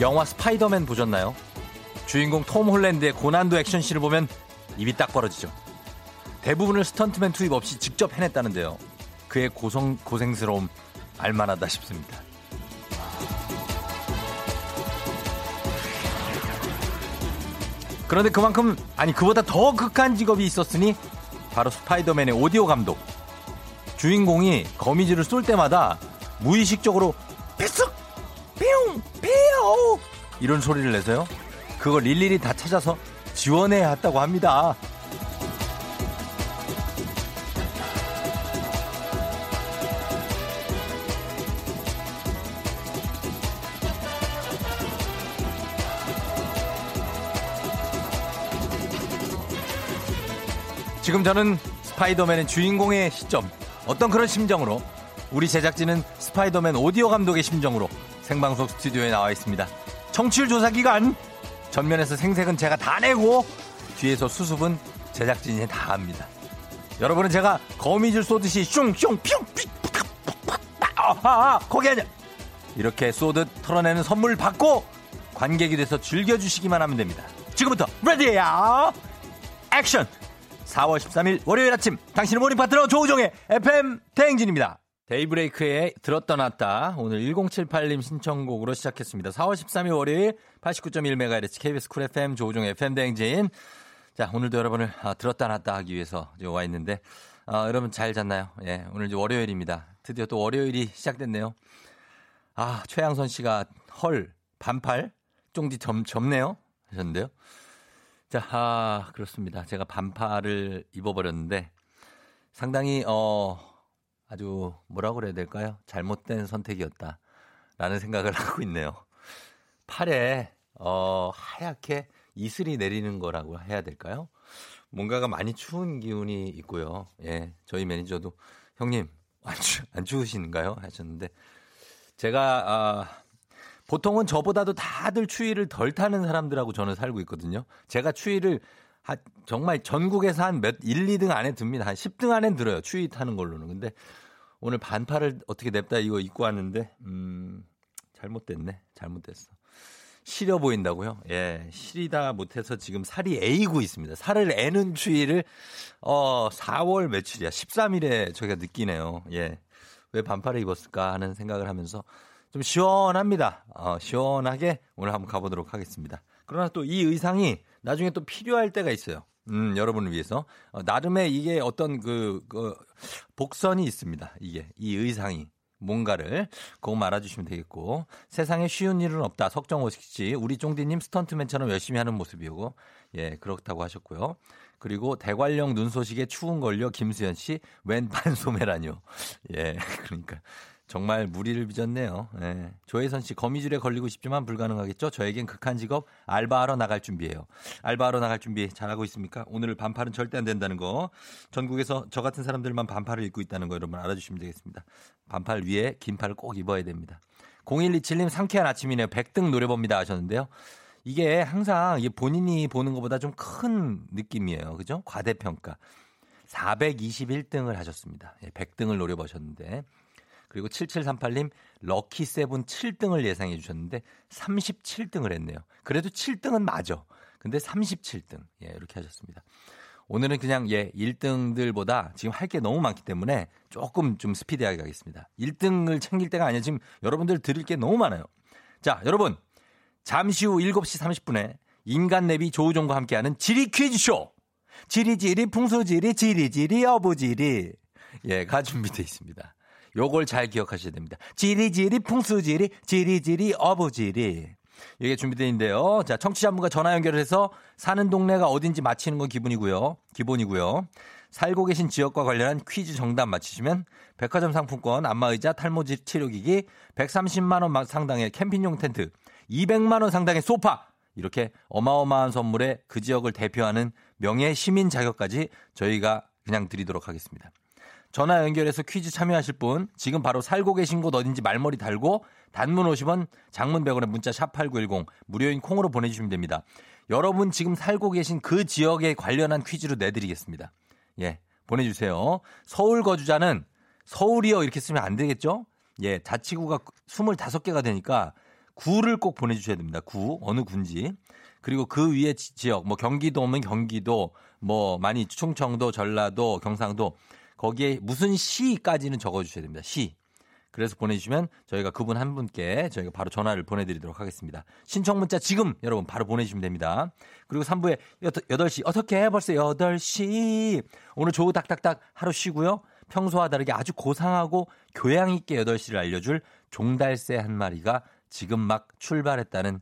영화 스파이더맨 보셨나요? 주인공 톰 홀랜드의 고난도 액션씬을 보면 입이 딱 벌어지죠. 대부분을 스턴트맨 투입 없이 직접 해냈다는데요. 그의 고성, 고생스러움 알만하다 싶습니다. 그런데 그만큼 아니 그보다 더 극한 직업이 있었으니 바로 스파이더맨의 오디오 감독. 주인공이 거미줄을 쏠 때마다 무의식적으로 뱃속 뿅 뿅 이런 소리를 내서요. 그걸 일일이 다 찾아서 지원해야 했다고 합니다. 지금 저는 스파이더맨의 주인공의 시점, 어떤 그런 심정으로 우리 제작진은 스파이더맨 오디오 감독의 심정으로 생방송 스튜디오에 나와 있습니다. 청취율 조사 기간 전면에서 생색은 제가 다 내고 뒤에서 수습은 제작진이 다 합니다. 여러분은 제가 거미줄 쏘듯이 슝슝 뿅 아하 거기 아니야 이렇게 쏘듯 털어내는 선물 받고 관객이 돼서 즐겨주시기만 하면 됩니다. 지금부터 레디야 액션 4월 13일 월요일 아침 당신의 morning 파트너 조우종의 FM 대행진입니다. 데이브레이크에 들었다 놨다 오늘 1078님 신청곡으로 시작했습니다. 4월 13일 월요일 89.1MHz KBS 쿨 FM 조우종의 FM 대행진 자 오늘도 여러분을 아, 들었다 놨다 하기 위해서 와 있는데 아, 여러분 잘 잤나요? 예 오늘 이제 월요일입니다. 드디어 또 월요일이 시작됐네요. 아 최양선 씨가 헐 반팔 쫑디 점, 접네요 하셨는데요. 자, 아, 그렇습니다. 제가 반팔을 입어버렸는데 상당히, 어, 아주 뭐라고 그래야 될까요? 잘못된 선택이었다. 라는 생각을 하고 있네요. 팔에, 어, 하얗게 이슬이 내리는 거라고 해야 될까요? 뭔가가 많이 추운 기운이 있고요. 예, 저희 매니저도 형님, 안, 추, 안 추우신가요? 하셨는데 제가, 아, 보통은 저보다도 다들 추위를 덜 타는 사람들하고 저는 살고 있거든요. 제가 추위를 하, 정말 전국에서 한 몇 1, 2등 안에 듭니다. 한 10등 안에 들어요. 추위 타는 걸로는. 근데 오늘 반팔을 어떻게 냅다 이거 입고 왔는데 음 잘못됐네. 잘못됐어. 시려 보인다고요? 예, 시리다 못해서 지금 살이 애이고 있습니다. 살을 애는 추위를 어 4월 며칠이야? 13일에 저희가 느끼네요. 예. 왜 반팔을 입었을까 하는 생각을 하면서 좀 시원합니다. 어, 시원하게 오늘 한번 가보도록 하겠습니다. 그러나 또 이 의상이 나중에 또 필요할 때가 있어요. 음, 여러분을 위해서. 어, 나름의 이게 어떤 그, 그, 복선이 있습니다. 이게, 이 의상이. 뭔가를 꼭 말아주시면 되겠고 세상에 쉬운 일은 없다 석정호 씨 우리 쫑디님 스턴트맨처럼 열심히 하는 모습이고 예 그렇다고 하셨고요 그리고 대관령 눈 소식에 추운 걸려 김수현 씨웬 반소매라뇨 예 그러니까 정말 무리를 빚었네요. 네. 조혜선 씨 거미줄에 걸리고 싶지만 불가능하겠죠. 저에겐 극한 직업 알바하러 나갈 준비예요. 알바하러 나갈 준비 잘하고 있습니까? 오늘 반팔은 절대 안 된다는 거. 전국에서 저 같은 사람들만 반팔을 입고 있다는 거 여러분 알아주시면 되겠습니다. 반팔 위에 긴팔을 꼭 입어야 됩니다. 0127님 상쾌한 아침이네요. 100등 노려봅니다 하셨는데요. 이게 항상 본인이 보는 것보다 좀 큰 느낌이에요. 그죠? 과대평가. 421등을 하셨습니다. 100등을 노려보셨는데 그리고 7738님 럭키 세븐 7등을 예상해 주셨는데 37등을 했네요. 그래도 7등은 맞아. 근데 37등. 예, 이렇게 하셨습니다. 오늘은 그냥 예, 1등들보다 지금 할 게 너무 많기 때문에 조금 좀 스피디하게 가겠습니다. 1등을 챙길 때가 아니라 지금 여러분들 들을 게 너무 많아요. 자, 여러분. 잠시 후 7시 30분에 인간 내비 조우종과 함께하는 지리 퀴즈쇼. 지리지리 풍수지리 지리지리 어부지리. 예, 가 준비되어 있습니다. 요걸 잘 기억하셔야 됩니다. 지리지리 풍수지리 지리지리 어부지리. 이게 준비되어 있는데요. 자, 청취자분과 전화 연결을 해서 사는 동네가 어딘지 맞히는 건 기분이고요. 기본이고요. 살고 계신 지역과 관련한 퀴즈 정답 맞히시면 백화점 상품권, 안마의자, 탈모지 치료기기, 130만 원 상당의 캠핑용 텐트, 200만 원 상당의 소파 이렇게 어마어마한 선물에 그 지역을 대표하는 명예 시민 자격까지 저희가 그냥 드리도록 하겠습니다. 전화 연결해서 퀴즈 참여하실 분 지금 바로 살고 계신 곳 어딘지 말머리 달고 단문 50원 장문 100원에 문자 샵 8910 무료인 콩으로 보내주시면 됩니다. 여러분 지금 살고 계신 그 지역에 관련한 퀴즈로 내드리겠습니다. 예 보내주세요. 서울 거주자는 서울이요 이렇게 쓰면 안 되겠죠? 예 자치구가 25개가 되니까 구를 꼭 보내주셔야 됩니다. 구 어느 군지 그리고 그 위에 지역 뭐 경기도면 경기도 뭐 많이 충청도 전라도 경상도 거기에 무슨 시까지는 적어주셔야 됩니다. 시 그래서 보내주시면 저희가 그분 한 분께 저희가 바로 전화를 보내드리도록 하겠습니다. 신청 문자 지금 여러분 바로 보내주시면 됩니다. 그리고 3부에 8시 어떻게 해 벌써 8시 오늘 조우 딱딱딱 하루 쉬고요. 평소와 다르게 아주 고상하고 교양 있게 8시를 알려줄 종달새 한 마리가 지금 막 출발했다는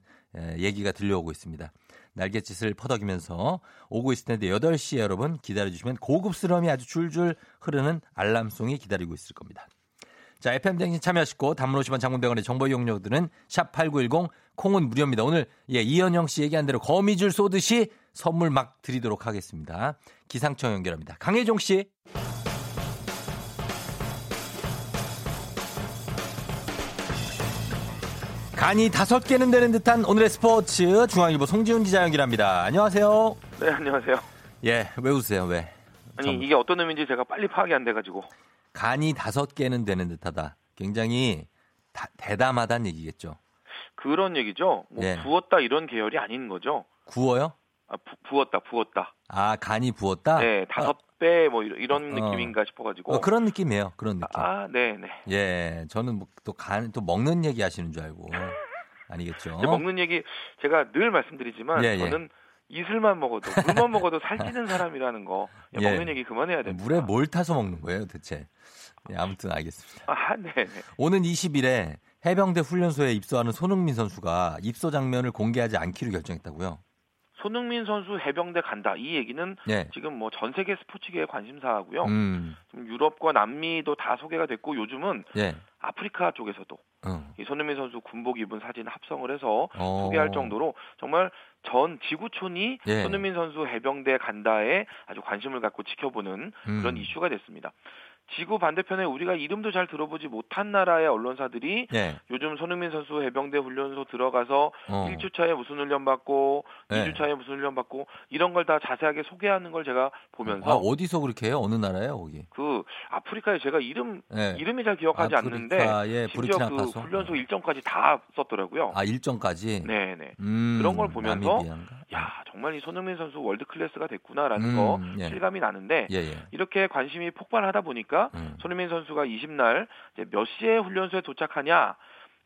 얘기가 들려오고 있습니다. 날갯짓을 퍼덕이면서 오고 있을 텐데 8시에 여러분 기다려주시면 고급스러움이 아주 줄줄 흐르는 알람송이 기다리고 있을 겁니다. 자, FM 댕진 참여하시고 50원 장문병원의 정보 이용료들은 샵8910 콩은 무료입니다. 오늘 예, 이현영 씨 얘기한 대로 거미줄 쏘듯이 선물 막 드리도록 하겠습니다. 기상청 연결합니다. 강혜종 씨. 간이 다섯 개는 되는 듯한 오늘의 스포츠 중앙일보 송지훈 기자 연결합니다. 안녕하세요. 네, 안녕하세요. 예, 왜 웃으세요? 왜? 아니 전... 이게 어떤 의미인지 제가 빨리 파악이 안 돼가지고. 간이 다섯 개는 되는 듯하다. 굉장히 다, 대담하다는 얘기겠죠. 그런 얘기죠. 뭐 예. 부었다 이런 계열이 아닌 거죠. 구워요? 아, 부, 었다 부었다. 아, 간이 부었다? 네, 다섯 빼뭐 이런 어. 느낌인가 싶어가지고. 어, 그런 느낌이에요. 그런 느낌. 아, 네, 네. 예, 저는 뭐또 간, 또 먹는 얘기 하시는 줄 알고. 아니겠죠. 먹는 얘기 제가 늘 말씀드리지만 예, 예. 저는 이슬만 먹어도 물만 먹어도 살찌는 사람이라는 거 예. 먹는 얘기 그만해야 됩니다. 물에 뭘 타서 먹는 거예요, 대체? 예, 아무튼 알겠습니다. 아, 네. 네. 오는 20일에 해병대 훈련소에 입소하는 손흥민 선수가 입소 장면을 공개하지 않기로 결정했다고요. 손흥민 선수 해병대 간다 이 얘기는 네. 지금 뭐 전 세계 스포츠계의 관심사하고요. 음. 유럽과 남미도 다 소개가 됐고 요즘은 네. 아프리카 쪽에서도 어. 이 손흥민 선수 군복 입은 사진 합성을 해서 어. 소개할 정도로 정말 전 지구촌이 네. 손흥민 선수 해병대 간다에 아주 관심을 갖고 지켜보는 음. 그런 이슈가 됐습니다. 지구 반대편에 우리가 이름도 잘 들어보지 못한 나라의 언론사들이 네. 요즘 손흥민 선수 해병대 훈련소 들어가서 어. 1주차에 무슨 훈련 받고 네. 2주차에 무슨 훈련 받고 이런 걸 다 자세하게 소개하는 걸 제가 보면서 아, 어디서 그렇게 해요? 어느 나라예요, 거기? 그 아프리카에 제가 이름 네. 이름이 잘 기억하지 않는데 심지어 그 훈련소 일정까지 다 썼더라고요. 아, 일정까지? 네, 네. 음, 그런 걸 보면서 야, 정말 이 손흥민 선수 월드 클래스가 됐구나라는 음, 거 예. 실감이 나는데 예, 예. 이렇게 관심이 폭발하다 보니까 음. 손흥민 선수가 20날 몇 시에 훈련소에 도착하냐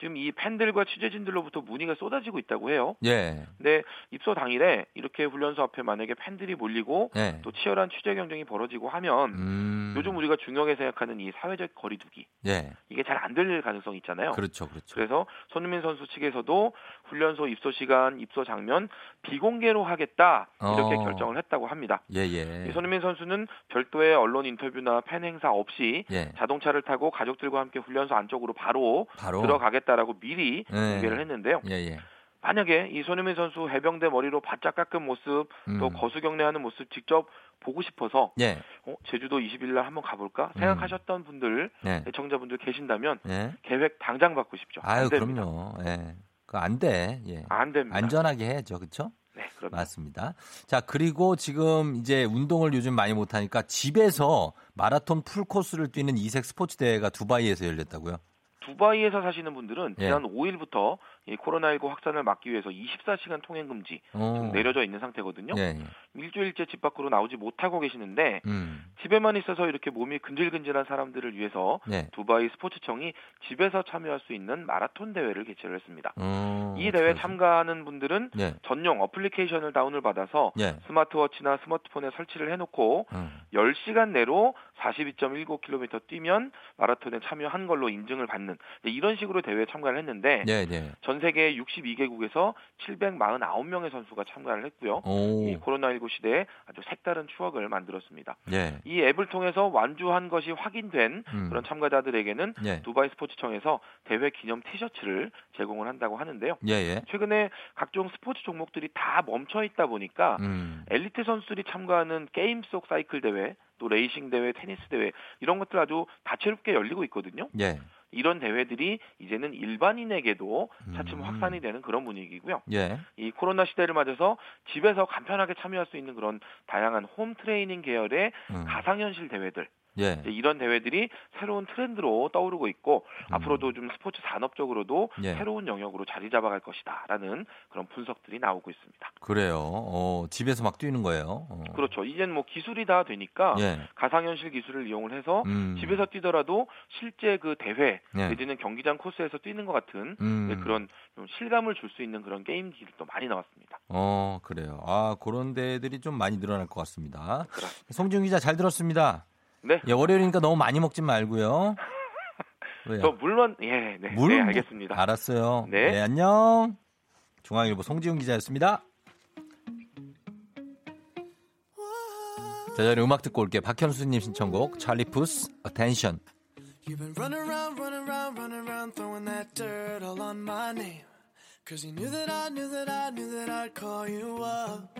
지금 이 팬들과 취재진들로부터 문의가 쏟아지고 있다고 해요. 예. 근데 입소 당일에 이렇게 훈련소 앞에 만약에 팬들이 몰리고 예. 또 치열한 취재 경쟁이 벌어지고 하면 음... 요즘 우리가 중요하게 생각하는 이 사회적 거리두기 예. 이게 잘안될 가능성이 있잖아요. 그렇죠, 그렇죠. 그래서 손흥민 선수 측에서도 훈련소 입소 시간, 입소 장면 비공개로 하겠다 이렇게 어... 결정을 했다고 합니다. 예, 예. 손흥민 선수는 별도의 언론 인터뷰나 팬 행사 없이 예. 자동차를 타고 가족들과 함께 훈련소 안쪽으로 바로, 바로? 들어가겠다. 하겠다라고 미리 네. 공개를 했는데요. 예, 예. 만약에 이 손흥민 선수 해병대 머리로 바짝 깎은 모습 음. 또 거수 경례하는 모습 직접 보고 싶어서 예. 어, 제주도 20일 날 한번 가볼까 음. 생각하셨던 분들 예. 애청자분들 계신다면 예. 계획 당장 받고 싶죠. 아유 그럼요. 예. 그안 돼. 예. 안 됩니다. 안전하게 해야죠, 그렇죠? 네, 그렇죠. 맞습니다. 자, 그리고 지금 이제 운동을 요즘 많이 못 하니까 집에서 마라톤 풀 코스를 뛰는 이색 스포츠 대회가 두바이에서 열렸다고요? 두바이에서 사시는 분들은 예. 지난 5일부터 이 코로나19 확산을 막기 위해서 24시간 통행 금지 지금 내려져 있는 상태거든요. 예, 예. 일주일째 집 밖으로 나오지 못하고 계시는데 음. 집에만 있어서 이렇게 몸이 근질근질한 사람들을 위해서 예. 두바이 스포츠청이 집에서 참여할 수 있는 마라톤 대회를 개최를 했습니다. 음, 이 대회 그렇지. 참가하는 분들은 예. 전용 어플리케이션을 다운을 받아서 예. 스마트워치나 스마트폰에 설치를 해놓고 음. 10시간 내로 42.19km 뛰면 마라톤에 참여한 걸로 인증을 받는 이런 식으로 대회에 참가를 했는데 네, 네. 전 세계 62개국에서 749명의 선수가 참가를 했고요. 오. 이 코로나19 시대에 아주 색다른 추억을 만들었습니다. 네. 이 앱을 통해서 완주한 것이 확인된 음. 그런 참가자들에게는 네. 두바이 스포츠청에서 대회 기념 티셔츠를 제공을 한다고 하는데요. 예, 예. 최근에 각종 스포츠 종목들이 다 멈춰 있다 보니까 음. 엘리트 선수들이 참가하는 게임 속 사이클 대회 또 레이싱 대회, 테니스 대회 이런 것들 아주 다채롭게 열리고 있거든요. 예. 이런 대회들이 이제는 일반인에게도 차츰 음. 확산이 되는 그런 분위기고요. 예. 이 코로나 시대를 맞아서 집에서 간편하게 참여할 수 있는 그런 다양한 홈 트레이닝 계열의 음. 가상현실 대회들 예. 이런 대회들이 새로운 트렌드로 떠오르고 있고 음. 앞으로도 좀 스포츠 산업적으로도 예. 새로운 영역으로 자리 잡아갈 것이다라는 그런 분석들이 나오고 있습니다. 그래요. 어, 집에서 막 뛰는 거예요. 어. 그렇죠. 이제는 뭐 기술이 다 되니까 예. 가상현실 기술을 이용을 해서 음. 집에서 뛰더라도 실제 그 대회 예. 내지는 경기장 코스에서 뛰는 것 같은 음. 네, 그런 좀 실감을 줄 수 있는 그런 게임기들도 많이 나왔습니다. 어 그래요. 아 그런 데들이 좀 많이 늘어날 것 같습니다. 송지훈 기자 잘 들었습니다. 네. 예, 월요일이니까 너무 많이 먹지 말고요. 저 물론 예, 네, 물, 네, 알겠습니다. 알았어요. 네. 네, 안녕. 중앙일보 송지훈 기자였습니다. 자, 저희 음악 듣고 올게요. 박현수님 신청곡 찰리 푸스 어텐션. You've been running around, running around, running around, throwing that dirt all on my name. Cause you knew that I knew that I knew that I'd call you up.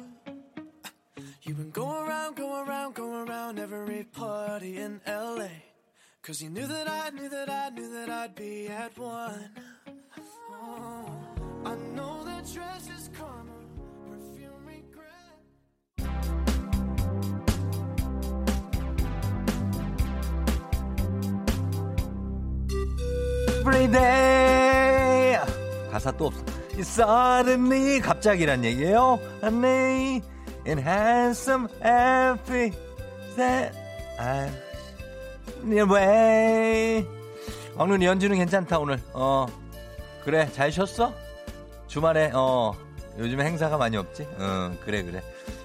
You've been going around, going around, going around every party in LA. Cause you knew that I knew that I knew that I'd be at one. Oh, I know that dress is karma, perfume regret. Every day. 가사 또 없어. Suddenly 갑자기란 얘기예요. Honey. In handsome happy that I'm way. 왕눈이 연주는 괜찮다 오늘. 어 그래 잘 쉬었어? 주말에 어 요즘에 행사가 많이 없지? 어 그래 그래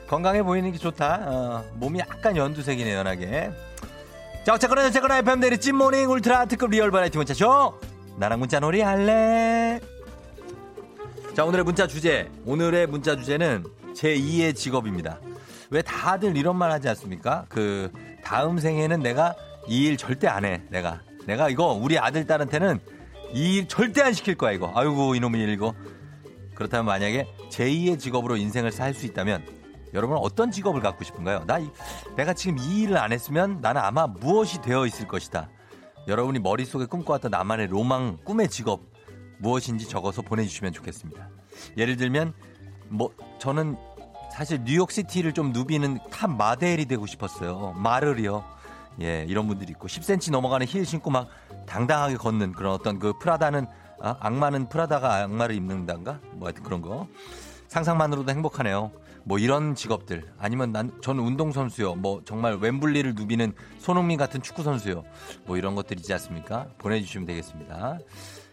건강해 보이는 게 좋다. 어 몸이 약간 연두색이네 연하게. 자 어쨌거나 어쨌거나 FM 대행진 morning 울트라 특급 real variety 문자 쇼. 나랑 문자 놀이 할래? 자 오늘의 문자 주제 오늘의 문자 주제는 제2의 직업입니다. 왜 다들 이런 말 하지 않습니까? 그 다음 생에는 내가 이 일 절대 안 해. 내가 내가 이거 우리 아들 딸한테는 이 일 절대 안 시킬 거야 이거. 아이고 이놈의 일 이거. 그렇다면 만약에 제2의 직업으로 인생을 살 수 있다면 여러분은 어떤 직업을 갖고 싶은가요? 나 내가 지금 이 일을 안 했으면 나는 아마 무엇이 되어 있을 것이다. 여러분이 머릿속에 꿈꿔왔던 나만의 로망, 꿈의 직업 무엇인지 적어서 보내주시면 좋겠습니다. 예를 들면 뭐 저는 사실 뉴욕시티를 좀 누비는 top model이 되고 싶었어요. model이요. 예, 이런 분들이 있고 10cm 넘어가는 힐 신고 막 당당하게 걷는 그런 어떤 그 프라다는 아, 악마는 프라다가 악마를 입는단가? 뭐 하여튼 그런 거. 상상만으로도 행복하네요. 뭐 이런 직업들 아니면 난 저는 운동 선수요. 뭐 정말 웸블리를 누비는 손흥민 같은 축구 선수요. 뭐 이런 것들이지 않습니까? 보내 주시면 되겠습니다.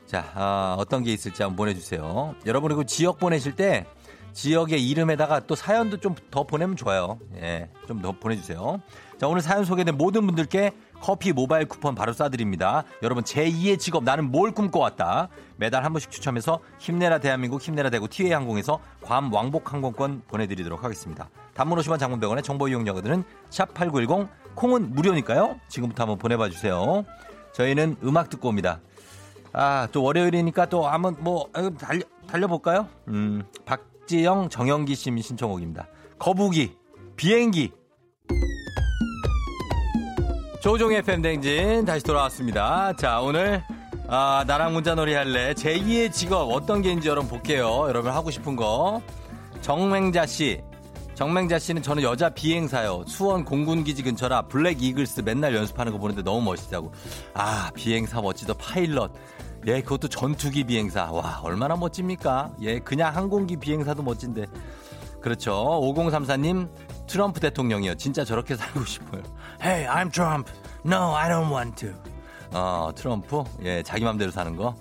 자, 아, 어떤 게 있을지 한번 보내 주세요. 여러분 그리고 지역 보내실 때 지역의 이름에다가 또 사연도 좀 더 보내면 좋아요. 예, 좀 더 보내주세요. 자, 오늘 사연 소개된 모든 분들께 커피 모바일 쿠폰 바로 쏴드립니다. 여러분, 제2의 직업, 나는 뭘 꿈꿔왔다. 매달 한 번씩 추첨해서 힘내라 대한민국, 힘내라 대구 티웨이 항공에서 괌 왕복 항공권 보내드리도록 하겠습니다. 단문 50원 장문병원의 정보 이용료들은 샵8910, 콩은 무료니까요. 지금부터 한번 보내봐 주세요. 저희는 음악 듣고 옵니다. 아, 또 월요일이니까 또 한번 뭐, 달려, 달려볼까요? 음, 박, 박지영, 정영기 씨 신청곡입니다. 거북이, 비행기. 조종의 팬댕진 다시 돌아왔습니다. 자, 오늘 아, 나랑 문자놀이 할래. 제2의 직업 어떤 게인지 여러분 볼게요. 여러분 하고 싶은 거. 정맹자 씨. 정맹자 씨는 저는 여자 비행사요. 수원 공군기지 근처라 블랙 이글스 맨날 연습하는 거 보는데 너무 멋있다고. 아, 비행사 멋지다. 파일럿. 예, 그것도 전투기 비행사. 와, 얼마나 멋집니까? 예, 그냥 항공기 비행사도 멋진데. 그렇죠. 5034님, 트럼프 대통령이요. 진짜 저렇게 살고 싶어요. Hey, I'm Trump. No, I don't want to. 어, 트럼프? 예, 자기 맘대로 사는 거.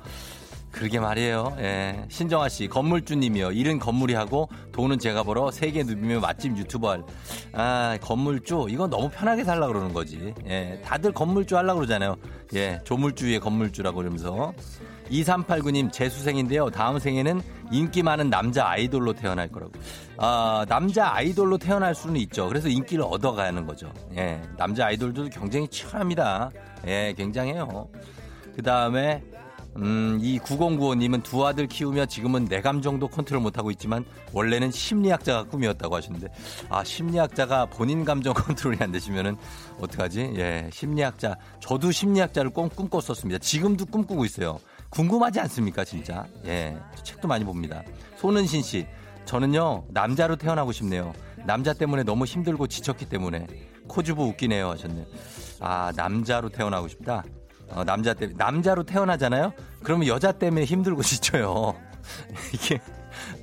그러게 말이에요. 예. 신정아 씨, 건물주님이요. 일은 건물이 하고 돈은 제가 벌어 세계 누비며 맛집 유튜버 할. 아, 건물주. 이건 너무 편하게 살라 그러는 거지. 예. 다들 건물주 하려고 그러잖아요. 예. 조물주 위에 건물주라고 그러면서. 2389님 재수생인데요. 다음 생에는 인기 많은 남자 아이돌로 태어날 거라고. 아, 남자 아이돌로 태어날 수는 있죠. 그래서 인기를 얻어가는 거죠. 예. 남자 아이돌도 경쟁이 치열합니다. 예, 굉장해요. 그 다음에 음, 이 9095님은 두 아들 키우며 지금은 내 감정도 컨트롤 못하고 있지만 원래는 심리학자가 꿈이었다고 하셨는데 아 심리학자가 본인 감정 컨트롤이 안 되시면은 어떡하지? 예 심리학자 저도 심리학자를 꼭 꿈꿨었습니다. 지금도 꿈꾸고 있어요. 궁금하지 않습니까 진짜? 예 책도 많이 봅니다. 손은신 씨 저는요 남자로 태어나고 싶네요. 남자 때문에 너무 힘들고 지쳤기 때문에 코주부 웃기네요 하셨네요. 아, 남자로 태어나고 싶다? 어, 남자 때문에. 남자로 태어나잖아요? 그러면 여자 때문에 힘들고 지쳐요. 이게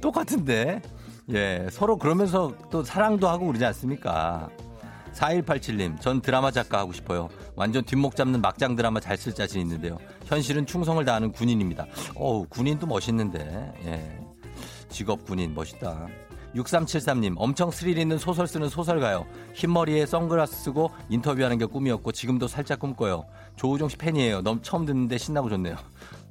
똑같은데. 예, 서로 그러면서 또 사랑도 하고 그러지 않습니까? 4187님, 전 드라마 작가 하고 싶어요. 완전 뒷목 잡는 막장 드라마 잘 쓸 자신 있는데요. 현실은 충성을 다하는 군인입니다. 어우, 군인도 멋있는데. 예. 직업 군인, 멋있다. 6373님, 엄청 스릴 있는 소설 쓰는 소설가요. 흰머리에 선글라스 쓰고 인터뷰하는 게 꿈이었고 지금도 살짝 꿈꿔요. 조우종 씨 팬이에요. 너무 처음 듣는데 신나고 좋네요.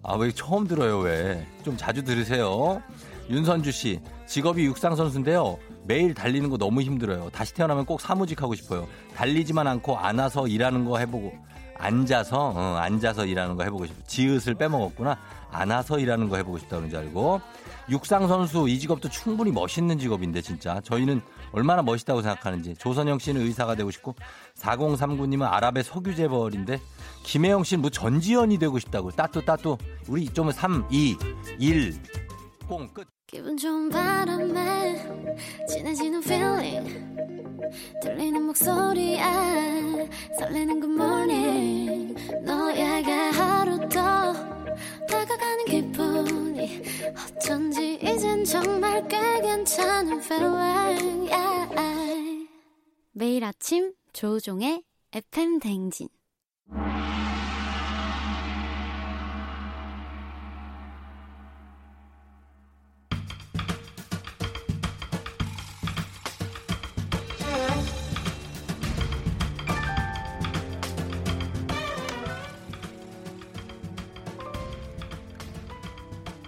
아, 왜 처음 들어요, 왜? 좀 자주 들으세요. 윤선주 씨, 직업이 육상선수인데요. 매일 달리는 거 너무 힘들어요. 다시 태어나면 꼭 사무직 하고 싶어요. 달리지만 않고 안아서 일하는 거 해보고, 앉아서, 어, 앉아서 일하는 거 해보고 싶어. 지읒을 빼먹었구나. 안아서 일하는 거 해보고 싶다는 줄 알고. 육상 선수 이 직업도 충분히 멋있는 직업인데 진짜. 저희는 얼마나 멋있다고 생각하는지. 조선영 씨는 의사가 되고 싶고 4039님은 아랍의 석유 재벌인데 김혜영 씨는 뭐 전지현이 되고 싶다고. 따뚜 따뚜 우리 좀 3, 2, 1 꽁 끝. 기분 좋은 바람에 진해지는 feeling. 들리는 목소리에 설레는 good morning. 너에게 하루 더 다가가는 기분이 어쩐지 이젠 정말 꽤 괜찮은 feeling yeah. 매일 아침 조종의 FM 댕진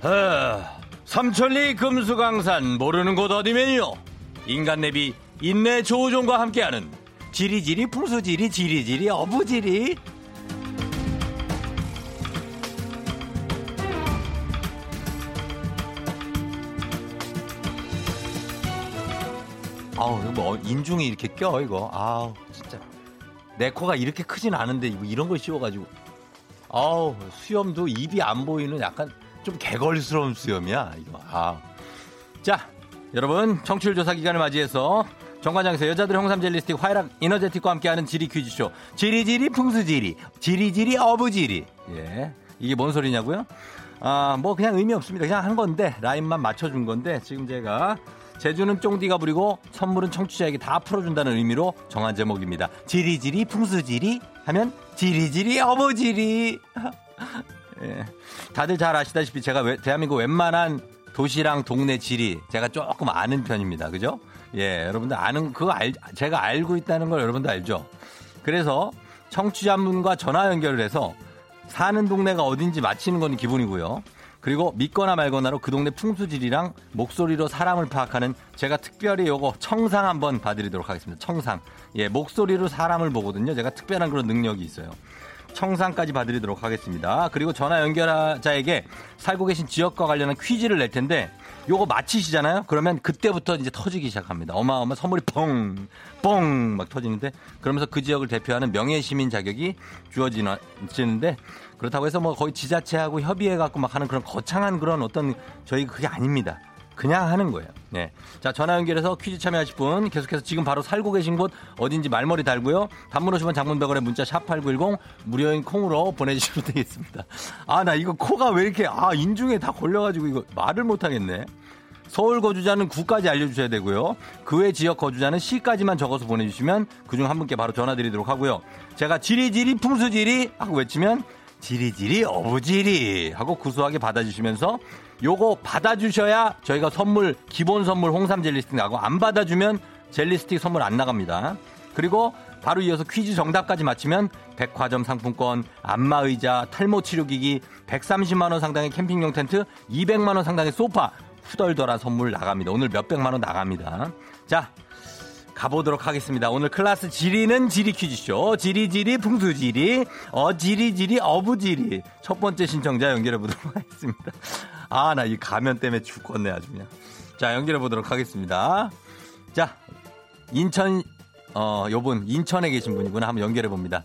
아, 삼천리 금수강산 모르는 곳 어디면요? 인간 내비 인내 조우종과 함께하는 지리지리 풍수지리 지리지리 어부지리. 아우 뭐 인중이 이렇게 껴 이거? 아우 진짜. 내 코가 이렇게 크진 않은데 이런 걸 씌워가지고. 아우 수염도 입이 안 보이는 약간 좀 개걸스러운 수염이야, 이거. 아. 자, 여러분, 청취율 조사 기간을 맞이해서 정관장에서 여자들 홍삼 젤리스틱 화이락 이너제틱과 함께하는 지리 퀴즈쇼. 지리지리 풍수지리. 지리지리 어부지리. 예. 이게 뭔 소리냐고요? 아, 뭐 그냥 의미 없습니다. 그냥 한 건데, 라인만 맞춰준 건데, 지금 제가 제주는 쫑디가 부리고 선물은 청취자에게 다 풀어준다는 의미로 정한 제목입니다. 지리지리 풍수지리 하면 지리지리 어부지리. 예. 다들 잘 아시다시피 제가 왜, 대한민국 웬만한 도시랑 동네 지리 제가 조금 아는 편입니다. 그죠? 예, 여러분들 아는 그거 알 제가 알고 있다는 걸 여러분들 알죠? 그래서 청취자분과 전화 연결을 해서 사는 동네가 어딘지 맞히는 건 기본이고요. 그리고 믿거나 말거나로 그 동네 풍수지리랑 목소리로 사람을 파악하는 제가 특별히 요거 청상 한번 봐드리도록 하겠습니다. 청상. 예, 목소리로 사람을 보거든요. 제가 특별한 그런 능력이 있어요. 청상까지 봐드리도록 하겠습니다. 그리고 전화 연결자에게 살고 계신 지역과 관련한 퀴즈를 낼 텐데 요거 맞히시잖아요? 그러면 그때부터 이제 터지기 시작합니다. 어마어마 선물이 뻥, 뻥 막 터지는데 그러면서 그 지역을 대표하는 명예 시민 자격이 주어지는데 그렇다고 해서 뭐 거의 지자체하고 협의해 갖고 막 하는 그런 거창한 그런 어떤 저희 그게 아닙니다. 그냥 하는 거예요. 네. 자, 전화 연결해서 퀴즈 참여하실 분 계속해서 지금 바로 살고 계신 곳 어딘지 말머리 달고요. 단문 50원 장문 100원에 문자 샵8910 무료인 콩으로 보내주시면 되겠습니다. 아, 나 이거 코가 왜 이렇게 아, 인중에 다 걸려가지고 이거 말을 못하겠네. 서울 거주자는 구까지 알려주셔야 되고요. 그 외 지역 거주자는 시까지만 적어서 보내주시면 그중 한 분께 바로 전화드리도록 하고요. 제가 지리지리 풍수지리 하고 외치면 지리지리 어부지리 하고 구수하게 받아주시면서 요거 받아주셔야 저희가 선물 기본 선물 홍삼 젤리스틱 나고 안 받아주면 젤리스틱 선물 안 나갑니다. 그리고 바로 이어서 퀴즈 정답까지 맞히면 백화점 상품권, 안마의자, 탈모 치료기기, 130만 원 상당의 캠핑용 텐트, 200만 원 상당의 소파 후덜덜한 선물 나갑니다. 오늘 몇백만 원 나갑니다. 자, 가보도록 하겠습니다. 오늘 클래스 지리는 지리 퀴즈쇼. 지리지리 풍수지리. 어, 지리지리 어부지리. 첫 번째 신청자 연결해 보도록 하겠습니다. 아, 나 이 가면 때문에 죽겠네, 아주 그냥. 자, 연결해 보도록 하겠습니다. 자, 인천, 어, 요분, 인천에 계신 분이구나. 한번 연결해 봅니다.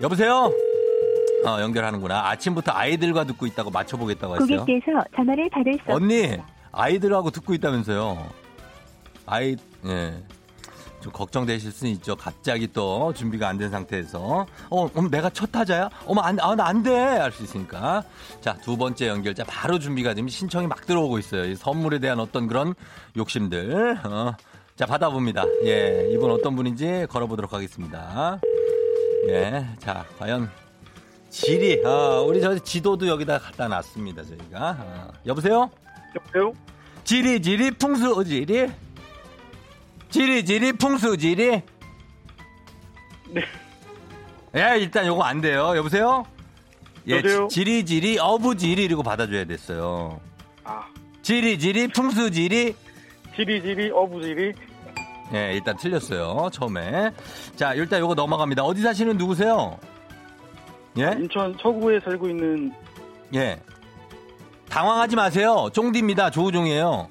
여보세요? 어, 연결하는구나. 아침부터 아이들과 듣고 있다고 맞춰보겠다고 했어요. 고객께서 전화를 받을 수 언니, 아이들하고 듣고 있다면서요. 아이, 예. 좀 걱정되실 수는 있죠. 갑자기 또 준비가 안 된 상태에서. 어, 어머, 내가 첫 타자야? 어머, 안, 아, 나안 돼! 할 수 있으니까. 자, 두 번째 연결자 바로 준비가 되면 신청이 막 들어오고 있어요. 이 선물에 대한 어떤 그런 욕심들. 어. 자, 받아봅니다. 예, 이분 어떤 분인지 걸어보도록 하겠습니다. 예, 자, 과연 지리, 어, 우리 저 지도도 여기다 갖다 놨습니다, 저희가. 어. 여보세요? 여보세요? 지리, 지리, 풍수, 지리? 지리, 지리, 풍수, 지리? 네. 예, 일단 요거 안 돼요. 여보세요? 예, 여보세요? 지리, 지리, 어부지리, 이러고 받아줘야 됐어요. 아. 지리, 지리, 풍수, 지리? 지리지리, 어부지리? 예, 일단 틀렸어요. 처음에. 자, 일단 요거 넘어갑니다. 어디 사시는 누구세요? 예? 인천 서구에 살고 있는 예. 당황하지 마세요. 쫑디입니다. 조우종이에요.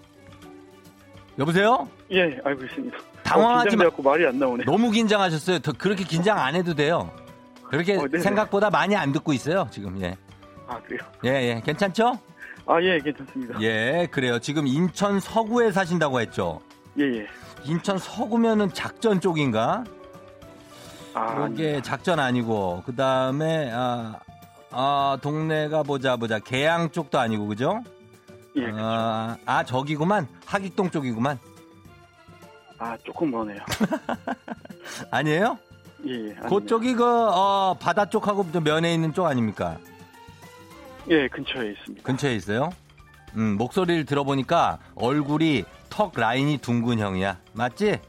여보세요? 예, 알고 있습니다. 당황하지 어, 긴장돼갖고 말이 안 나오네. 너무 긴장하셨어요. 더 그렇게 긴장 안 해도 돼요. 그렇게 어. 생각보다 많이 안 듣고 있어요. 지금 예. 아, 그래요? 예, 예. 괜찮죠? 아, 예, 괜찮습니다. 예, 그래요. 지금 인천 서구에 사신다고 했죠. 예, 예. 인천 서구면은 작전 쪽인가? 아, 이게. 작전 아니고 그 다음에 아, 아 동네가 보자 보자 계양 쪽도 아니고 그죠? 예, 그렇죠. 아, 아 저기구만 하객동 쪽이구만 아, 조금 머네요. 아니에요? 예, 예. 그쪽이 그 어, 바다 쪽하고 좀 면에 있는 쪽 아닙니까? 예, 근처에 있습니다. 근처에 있어요? 음 목소리를 들어보니까 얼굴이 턱 라인이 둥근 형이야 맞지?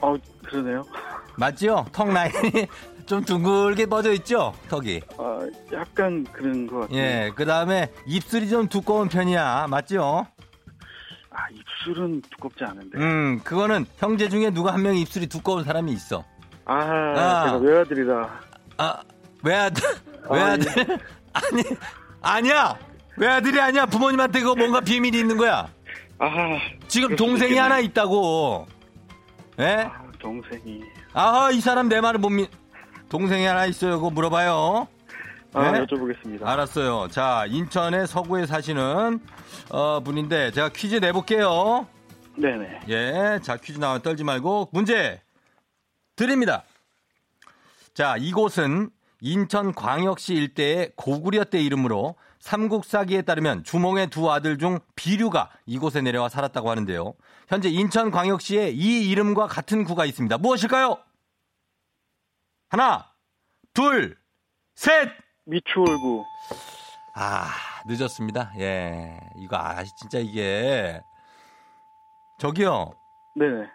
어, 그러네요. 맞죠? 턱 라인이 좀 둥글게 뻗어 있죠? 턱이 아, 약간 그런 것 같아요. 예 그 다음에 입술이 좀 두꺼운 편이야 맞죠? 아, 입 술은 두껍지 않은데. 음, 그거는 형제 중에 누가 한 명이 입술이 두꺼운 사람이 있어. 아, 아. 제가 외아들이라. 아, 외아들, 아, 외아들. 아니, 아니야! 외아들이 아니야. 부모님한테 그거 뭔가 비밀이 있는 거야. 아, 지금 동생이 있겠네. 하나 있다고. 예? 아, 동생이. 아하, 이 사람 내 말을 못 믿, 동생이 하나 있어요. 그거 물어봐요. 아, 네? 여쭤보겠습니다. 알았어요. 자, 인천의 서구에 사시는, 어, 분인데, 제가 퀴즈 내볼게요. 네네. 예, 자 퀴즈 나와 떨지 말고 문제 드립니다. 자, 이곳은 인천 광역시 일대의 고구려 때 이름으로 삼국사기에 따르면 주몽의 두 아들 중 비류가 이곳에 내려와 살았다고 하는데요. 현재 인천 광역시에 이 이름과 같은 구가 있습니다. 무엇일까요? 하나, 둘, 셋! 미추홀구. 아, 늦었습니다. 예. 이거 아, 진짜 이게 저기요. 네네.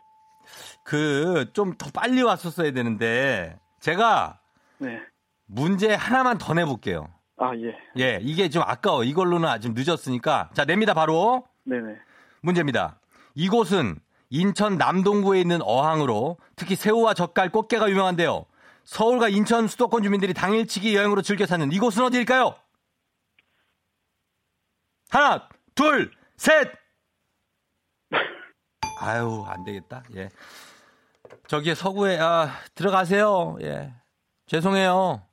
그 좀 더 빨리 왔었어야 되는데 제가 네. 문제 하나만 더 내볼게요. 아, 예. 예, 이게 좀 아까워. 이걸로는 아직 늦었으니까. 자, 냅니다, 바로. 네네. 문제입니다. 이곳은 인천 남동구에 있는 어항으로 특히 새우와 젓갈, 꽃게가 유명한데요. 서울과 인천 수도권 주민들이 당일치기 여행으로 즐겨 사는 이곳은 어디일까요? 하나, 둘, 셋! 아유, 안 되겠다. 예. 저기 서구에, 아, 들어가세요. 예. 죄송해요.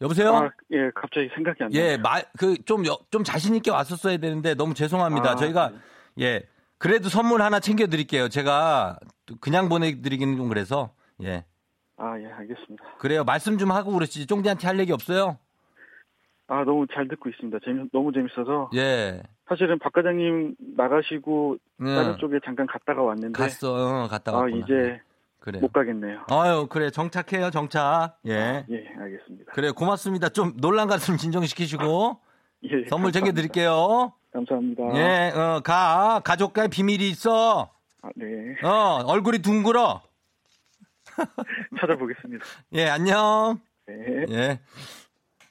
여보세요? 아, 예, 갑자기 생각이 안 나요. 예, 말, 그, 좀, 여- 좀 자신있게 왔었어야 되는데 너무 죄송합니다. 아, 저희가, 예, 그래도 선물 하나 챙겨드릴게요. 제가 또 그냥 보내드리기는 좀 그래서, 예. 아, 예, 알겠습니다. 그래요. 말씀 좀 하고 그러시지. 쫑디한테 할 얘기 없어요? 아, 너무 잘 듣고 있습니다. 재미, 너무 재밌어서. 예. 사실은 박 과장님 나가시고 다른 응. 쪽에 잠깐 갔다가 왔는데. 갔어. 어, 갔다 아, 왔구나. 이제 그래. 못 가겠네요. 아유, 그래. 정착해요, 정착. 예. 예, 알겠습니다. 그래, 고맙습니다. 좀 놀란 가슴 진정시키시고 예, 선물. 챙겨드릴게요. 감사합니다. 예, 어, 가. 가족과의 비밀이 있어. 아, 네. 어, 얼굴이 둥글어. 찾아보겠습니다. 예, 안녕. 네. 예.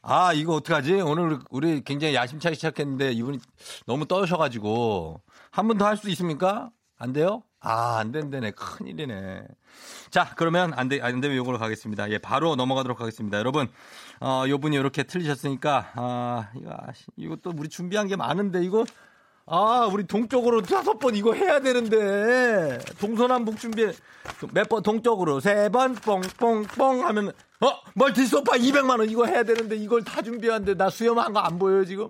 아, 이거 어떡하지? 오늘 우리- 굉장히 야심차게 시작했는데 이분이 너무 떠셔가지고 한 번 더 할 수 있습니까? 안 돼요? 아, 안 된다네. 큰일이네. 자, 그러면 안 돼, 안 되면 요걸로 가겠습니다. 예, 바로 넘어가도록 하겠습니다. 여러분, 어, 요 분이 이렇게 틀리셨으니까, 아, 이거, 아, 이거 또 우리 준비한 게 많은데, 이거, 아, 우리 동쪽으로 다섯 번 이거 해야 되는데, 동서남북 준비, 몇 번 동쪽으로, 세 번, 뽕뽕뽕 하면, 어, 멀티 소파 200만 원 이거 해야 되는데, 이걸 다 준비하는데, 나 수염한 거 안 보여요, 지금?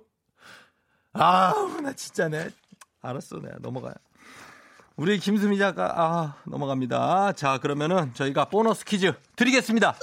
아우, 나 진짜네. 알았어, 내가 넘어가요. 우리 김수미 작가, 아, 넘어갑니다. 자, 그러면은 저희가 보너스 퀴즈 드리겠습니다.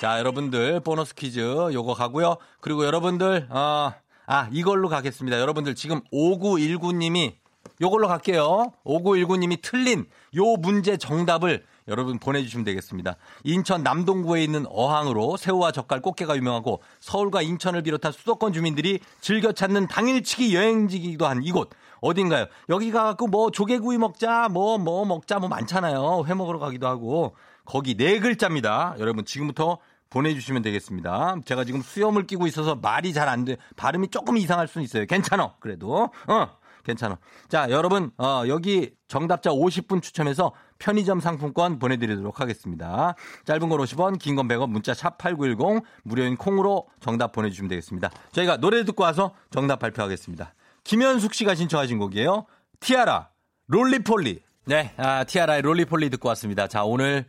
자, 여러분들, 보너스 퀴즈 요거 가고요. 그리고 여러분들, 어, 아, 이걸로 가겠습니다. 여러분들 지금 5919님이 요걸로 갈게요. 5919님이 틀린 요 문제 정답을 여러분 보내주시면 되겠습니다. 인천 남동구에 있는 어항으로 새우와 젓갈, 꽃게가 유명하고 서울과 인천을 비롯한 수도권 주민들이 즐겨 찾는 당일치기 여행지기도 한 이곳. 어딘가요? 여기 가갖고 뭐 조개구이 먹자, 뭐, 뭐 먹자, 뭐 많잖아요. 회 먹으러 가기도 하고. 거기 네 글자입니다. 여러분 지금부터 보내주시면 되겠습니다. 제가 지금 수염을 끼고 있어서 말이 잘 안 돼. 발음이 조금 이상할 수는 있어요. 괜찮아. 그래도. 어. 괜찮아. 자, 여러분, 어, 여기 정답자 50분 추첨해서 편의점 상품권 보내드리도록 하겠습니다. 짧은 건 50원, 긴 건 100원, 문자 샵 8910, 무료인 콩으로 정답 보내주시면 되겠습니다. 저희가 노래 듣고 와서 정답 발표하겠습니다. 김현숙 씨가 신청하신 곡이에요. 티아라, 롤리폴리. 네, 아, 티아라의 롤리폴리 듣고 왔습니다. 자, 오늘,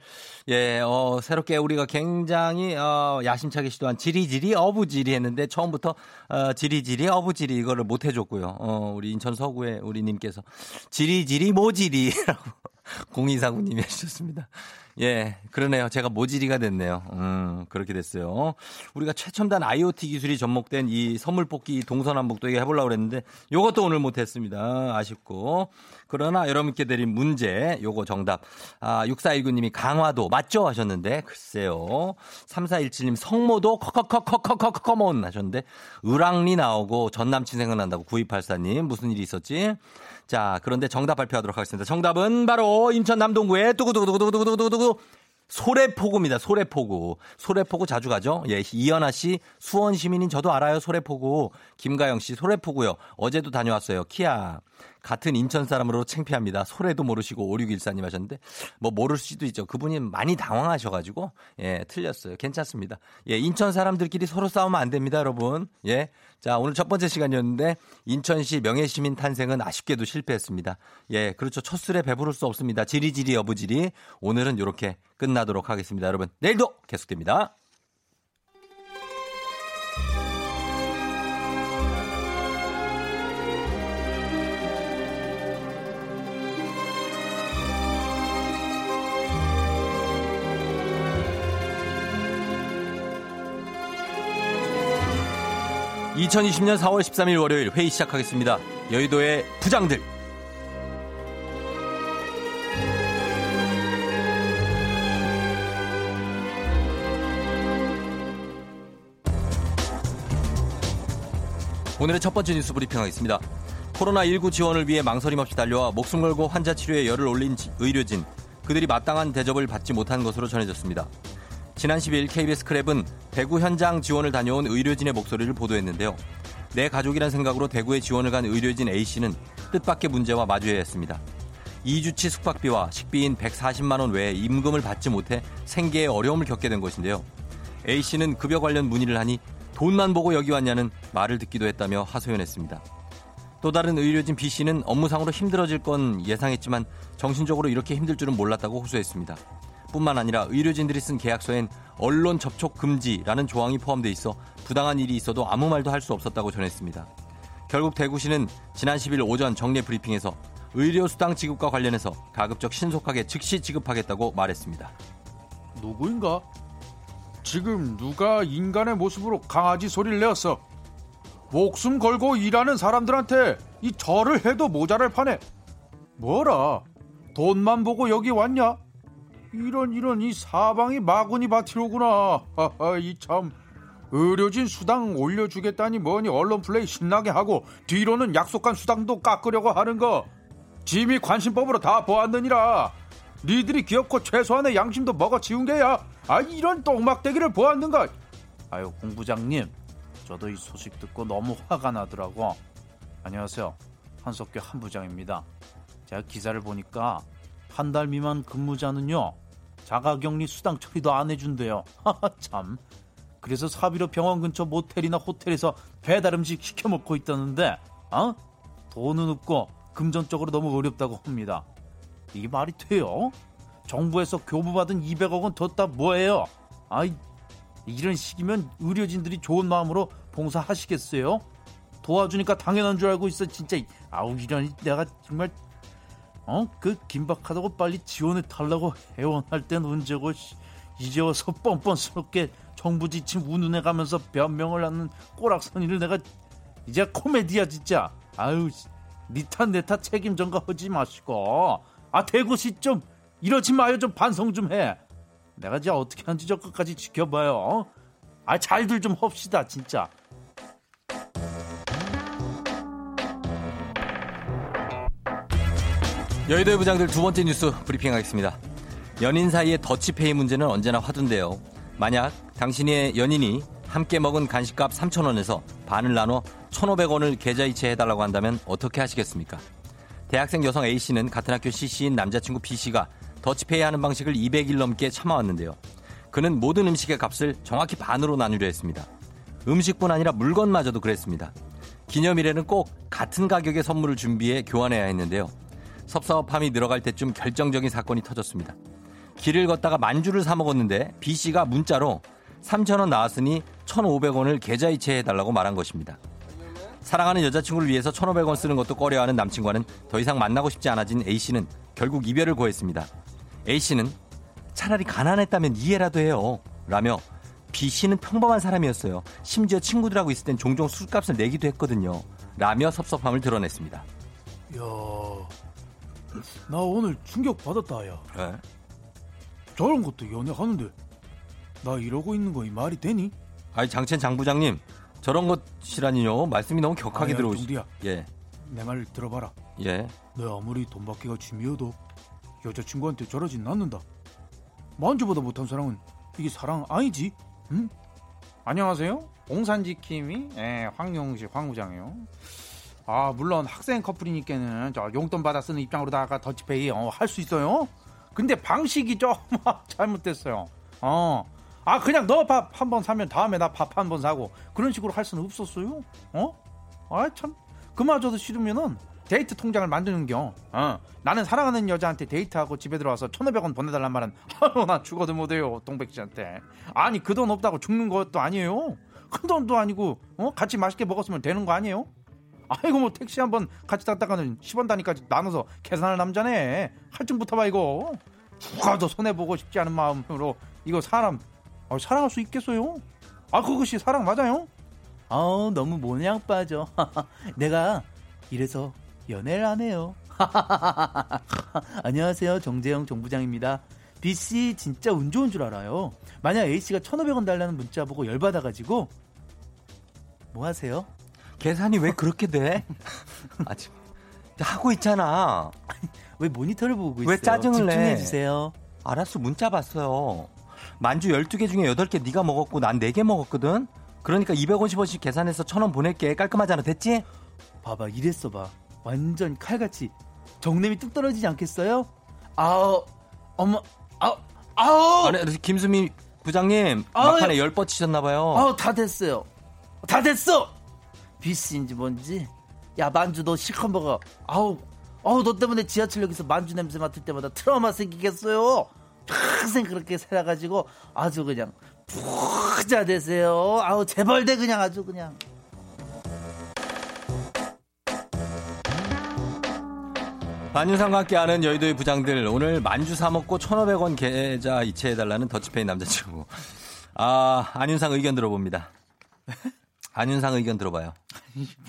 예, 어, 새롭게 우리가 굉장히, 어, 야심차게 시도한 지리지리 어부지리 했는데 처음부터, 어, 지리지리 어부지리 이거를 못 해줬고요. 어, 우리 인천 서구의 우리 님께서 지리지리 모지리라고 공이사구님이 해주셨습니다. 예, 그러네요. 제가 모지리가 됐네요. 음, 그렇게 됐어요. 우리가 최첨단 IoT 기술이 접목된 이 선물 뽑기 동서남북도 이게 해보려고 그랬는데 요것도 오늘 못했습니다. 아쉽고. 그러나 여러분께 드린 문제, 요거 정답. 아, 6419님이 강화도 맞죠? 하셨는데, 글쎄요. 3417님 성모도 커커커커커커커먼 하셨는데, 을왕리 나오고 전 남친 생각난다고 9284님 무슨 일이 있었지? 자, 그런데 정답 발표하도록 하겠습니다. 정답은 바로 인천 남동구의 뚜구뚜구뚜구뚜구뚜구뚜구 소래포구입니다. 소래포구. 소래포구 자주 가죠? 예, 이연아 씨, 수원 시민인 저도 알아요. 소래포구. 김가영 씨, 소래포구요. 어제도 다녀왔어요. 키야. 같은 인천 사람으로 창피합니다. 소래도 모르시고 5614님 하셨는데 뭐 모를 수도 있죠. 그분이 많이 당황하셔가지고 예 틀렸어요. 괜찮습니다. 예 인천 사람들끼리 서로 싸우면 안 됩니다, 여러분. 예. 자 오늘 첫 번째 시간이었는데 인천시 명예시민 탄생은 아쉽게도 실패했습니다. 예 그렇죠. 첫 술에 배부를 수 없습니다. 지리지리 여부지리 오늘은 이렇게 끝나도록 하겠습니다, 여러분. 내일도 계속됩니다. 2020년 4월 13일 월요일 회의 시작하겠습니다. 여의도의 부장들. 오늘의 첫 번째 뉴스 브리핑 하겠습니다. 코로나19 지원을 위해 망설임 없이 달려와 목숨 걸고 환자 치료에 열을 올린 의료진. 그들이 마땅한 대접을 받지 못한 것으로 전해졌습니다. 지난 10일 KBS 크랩은 대구 현장 지원을 다녀온 의료진의 목소리를 보도했는데요. 내 가족이란 생각으로 대구에 지원을 간 의료진 A씨는 뜻밖의 문제와 마주해야 했습니다. 2주치 숙박비와 식비인 140만 원 외에 임금을 받지 못해 생계에 어려움을 겪게 된 것인데요. A씨는 급여 관련 문의를 하니 돈만 보고 여기 왔냐는 말을 듣기도 했다며 하소연했습니다. 또 다른 의료진 B씨는 업무상으로 힘들어질 건 예상했지만 정신적으로 이렇게 힘들 줄은 몰랐다고 호소했습니다. 뿐만 아니라 의료진들이 쓴 계약서엔 언론 접촉 금지라는 조항이 포함돼 있어 부당한 일이 있어도 아무 말도 할 수 없었다고 전했습니다. 결국 대구시는 지난 10일 오전 정례 브리핑에서 의료수당 지급과 관련해서 가급적 신속하게 즉시 지급하겠다고 말했습니다. 누구인가? 지금 누가 인간의 모습으로 강아지 소리를 내었어? 목숨 걸고 일하는 사람들한테 이 절을 해도 모자랄 판에 뭐라 돈만 보고 여기 왔냐? 이런 이런 이 사방이 마구니 바티로구나. 이참 의료진 수당 올려주겠다니 뭐니 언론 플레이 신나게 하고 뒤로는 약속한 수당도 깎으려고 하는 거. 짐이 관심법으로 다 보았느니라. 니들이 귀엽고 최소한의 양심도 먹어 치운 게야. 아 이런 똥막대기를 보았는가. 아유 공부장님, 저도 이 소식 듣고 너무 화가 나더라고. 안녕하세요. 한석규 한부장입니다. 제가 기사를 보니까 한 달 미만 근무자는요 자가격리 수당 처리도 안 해준대요. 참. 그래서 사비로 병원 근처 모텔이나 호텔에서 배달 음식 시켜 먹고 있다는데, 어? 돈은 없고 금전적으로 너무 어렵다고 합니다. 이게 말이 돼요? 정부에서 교부받은 200억 원 뒀다 뭐예요? 아이, 이런 식이면 의료진들이 좋은 마음으로 봉사하시겠어요? 도와주니까 당연한 줄 알고 있어 진짜 아우 이런 내가 정말 어 그 긴박하다고 빨리 지원해 달라고 해원할 땐 언제고 이제 와서 뻔뻔스럽게 정부 지침 운운해 가면서 변명을 하는 꼬락서니를 내가 이제 코미디야 진짜. 아유 니탓 내탓 책임 전가 하지 마시고. 아 대구시 좀 이러지 마요. 좀 반성 좀 해. 내가 이제 어떻게 하는지 저 끝까지 지켜봐요. 어? 아 잘들 좀 합시다 진짜 여의도의 부장들 두 번째 뉴스 브리핑하겠습니다. 연인 사이의 더치페이 문제는 언제나 화두인데요. 만약 당신의 연인이 함께 먹은 간식값 3,000원에서 반을 나눠 1,500원을 계좌이체 해달라고 한다면 어떻게 하시겠습니까? 대학생 여성 A씨는 같은 학교 C씨인 남자친구 B씨가 더치페이 하는 방식을 200일 넘게 참아왔는데요. 그는 모든 음식의 값을 정확히 반으로 나누려 했습니다. 음식뿐 아니라 물건마저도 그랬습니다. 기념일에는 꼭 같은 가격의 선물을 준비해 교환해야 했는데요. 섭섭함이 늘어갈 때쯤 결정적인 사건이 터졌습니다. 길을 걷다가 만주를 사 먹었는데 B 씨가 문자로 3,000원 나왔으니 1,500원을 계좌이체해 달라고 말한 것입니다. 사랑하는 여자친구를 위해서 1,500원 쓰는 것도 꺼려하는 남친과는 더 이상 만나고 싶지 않아진 A 씨는 결국 이별을 고했습니다. A 씨는 차라리 가난했다면 이해라도 해요. 라며 B 씨는 평범한 사람이었어요. 심지어 친구들하고 있을 땐 종종 술값을 내기도 했거든요. 라며 섭섭함을 드러냈습니다. 야, 나 오늘 충격 받았다, 야. 네? 저런 것도 연애하는데 나 이러고 있는 거 이 말이 되니? 아니 장첸 장 부장님 저런 것이라니요 말씀이 너무 격하게 들어오시. 예. 내 말 들어봐라. 예. 너 아무리 돈 받기가 취미여도 여자친구한테 저러진 않는다. 만주보다 못한 사랑은 이게 사랑 아니지? 응? 안녕하세요. 옹산지킴이 예, 황용식 황부장이요. 아 물론 학생 커플이니까는 저 용돈 받아 쓰는 입장으로다가 더치페이 어, 할 수 있어요. 근데 방식이 좀 잘못됐어요. 어. 아 그냥 너 밥 한 번 사면 다음에 나 밥 한 번 사고 그런 식으로 할 수는 없었어요. 어? 아 참 그마저도 싫으면은 데이트 통장을 만드는겨. 어. 나는 사랑하는 여자한테 데이트하고 집에 들어와서 1,500원 보내달란 말은 나 죽어도 못해요 동백 씨한테. 아니 그 돈 없다고 죽는 것도 아니에요. 큰 돈도 아니고 어? 같이 맛있게 먹었으면 되는 거 아니에요? 아이고 뭐 택시 한번 같이 탔다가는 10원 단위까지 나눠서 계산할 남자네. 할 좀 붙어봐 이거. 누가 더 손해 보고 싶지 않은 마음으로 이거 사람 아, 사랑할 수 있겠어요? 아 그것이 사랑 맞아요? 아 너무 모냥 빠져. 내가 이래서 연애를 안 해요. 안녕하세요 정재영 정부장입니다. B씨 진짜 운 좋은 줄 알아요. 만약 A씨가 1,500원 달라는 문자 보고 열받아가지고 뭐 하세요? 계산이 왜 그렇게 돼? 아직 하고 있잖아. 왜 모니터를 보고 있어요? 왜 짜증을 내? 집중해 주세요. 알았어. 문자 봤어요. 만주 12개 중에 8개 네가 먹었고 난 4개 먹었거든. 그러니까 250원씩 계산해서 1000원 보낼게. 깔끔하잖아. 됐지? 봐봐. 이랬어 봐. 완전 칼같이 정냄이 뚝 떨어지지 않겠어요? 아우. 어머. 아우. 아우. 아니, 김수미 부장님 아우, 막판에 열 뻗 치셨나 봐요. 아우, 다 됐어요. 다 됐어. 비스인지 뭔지. 야, 만주 너 실컷 먹어. 아우. 아우, 너 때문에 지하철역에서 만주 냄새 맡을 때마다 트라우마 생기겠어요. 평생 그렇게 살아가지고 아주 그냥 부자 되세요. 아우, 재벌 대 그냥 아주 그냥. 안윤상과 함께하는 여의도의 부장들 오늘 만주 사 먹고 1,500원 계좌 이체해달라는 더치페이 남자친구. 아 안윤상 의견 들어봅니다. 안윤상 의견 들어봐요.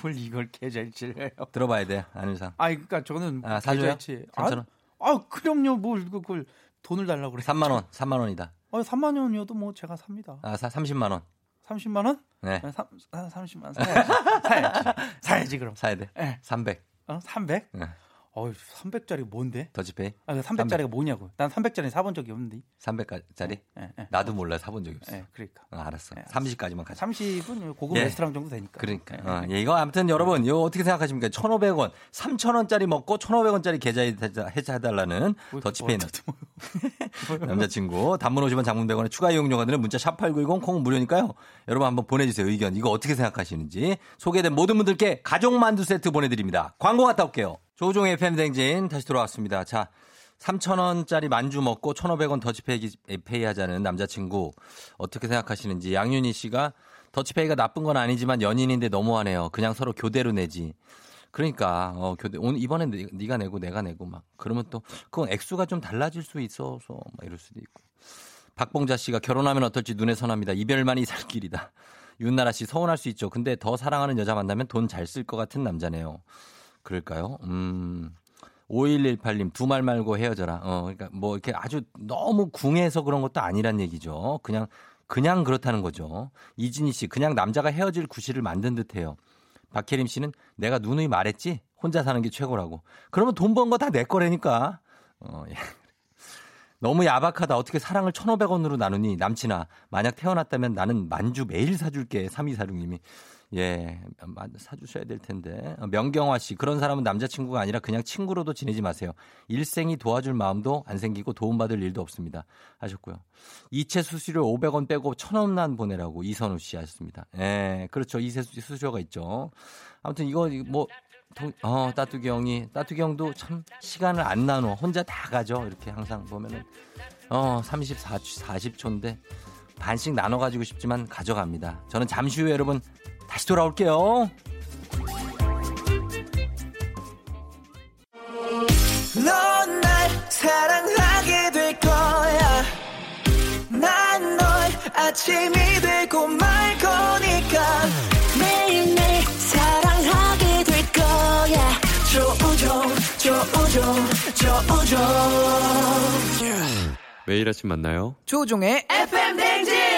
뭘 이걸 계좌이체를 해요? 들어봐야 돼, 안윤상. 아, 그러니까 저는 아, 사줘요? 3천 원. 아, 아, 그럼요. 뭘 그걸 돈을 달라고 그래. 3만 원, 3만 원이다. 아, 3만 원이어도 뭐 제가 삽니다. 아, 사, 30만 원. 30만 원? 네. 3, 30만 원 사야지. 사야지. 사야지 그럼. 사야 돼. 네. 300. 어, 300? 네. 어, 300짜리 뭔데? 더치페이? 아, 300짜리가 300. 뭐냐고. 난 300짜리 사본 적이 없는데. 300짜리? 네, 네. 나도 몰라 사본 적이 없어. 네, 그러니까. 어, 알았어. 네, 30까지만 가자. 30은 고급 예. 레스토랑 정도 되니까. 그러니까. 어, 예, 이거 아무튼 여러분, 이거 어떻게 생각하십니까? 1,500원, 3,000원짜리 먹고 1,500원짜리 계좌에 해자해달라는 뭐, 더치페이 뭐, 남자친구. 단문 50원 장문 100원에 추가 이용료가 드는 문자 샵 8910 콩 무료니까요. 여러분 한번 보내주세요. 의견. 이거 어떻게 생각하시는지. 소개된 모든 분들께 가족 만두 세트 보내드립니다. 광고 갔다 올게요. 조종의 팬댕진 다시 돌아왔습니다. 자, 3,000원짜리 만주 먹고 1,500원 더치페이 하자는 남자친구 어떻게 생각하시는지 양윤희 씨가 더치페이가 나쁜 건 아니지만 연인인데 너무하네요. 그냥 서로 교대로 내지. 그러니까 어 교대 오늘 이번엔 네, 네가 내고 내가 내고 막 그러면 또 그건 액수가 좀 달라질 수 있어서 막 이럴 수도 있고. 박봉자 씨가 결혼하면 어떨지 눈에 선합니다. 이별만이 살 길이다. 윤나라 씨 서운할 수 있죠. 근데 더 사랑하는 여자 만나면 돈 잘 쓸 것 같은 남자네요. 그럴까요? 음. 5118님 두 말 말고 헤어져라. 어, 그러니까 뭐 이렇게 아주 너무 궁해서 그런 것도 아니란 얘기죠. 그냥 그냥 그렇다는 거죠. 이진희 씨 그냥 남자가 헤어질 구실을 만든 듯 해요. 박혜림 씨는 내가 누누이 말했지 혼자 사는 게 최고라고. 그러면 돈 번 거 다 내 거라니까. 어, 예. 너무 야박하다. 어떻게 사랑을 1,500원으로 나누니 남친아. 만약 태어났다면 나는 만주 매일 사줄게. 3246님이. 예, 사주셔야 될 텐데. 어, 명경화 씨, 그런 사람은 남자친구가 아니라 그냥 친구로도 지내지 마세요. 일생이 도와줄 마음도 안 생기고 도움받을 일도 없습니다. 하셨고요. 이체 수수료 500원 빼고 1000원만 보내라고 이선우 씨 하셨습니다. 예, 그렇죠. 이체 수수료가 있죠. 아무튼 이거 뭐, 어, 따뚜기 형이, 따뚜기 형도 참 시간을 안 나눠. 혼자 다 가죠. 이렇게 항상 보면은. 어, 34, 40초인데 반씩 나눠가지고 싶지만 가져갑니다. 저는 잠시 후에 여러분 다시 돌아올게요. 사랑하게 될 거야. 난 널 아침이 되고 말 거니까. 매일매일 사랑하게 될 거야. 조우종, 조우종, 조우종. 매일 아침 만나요. 조종의 FM 댕진!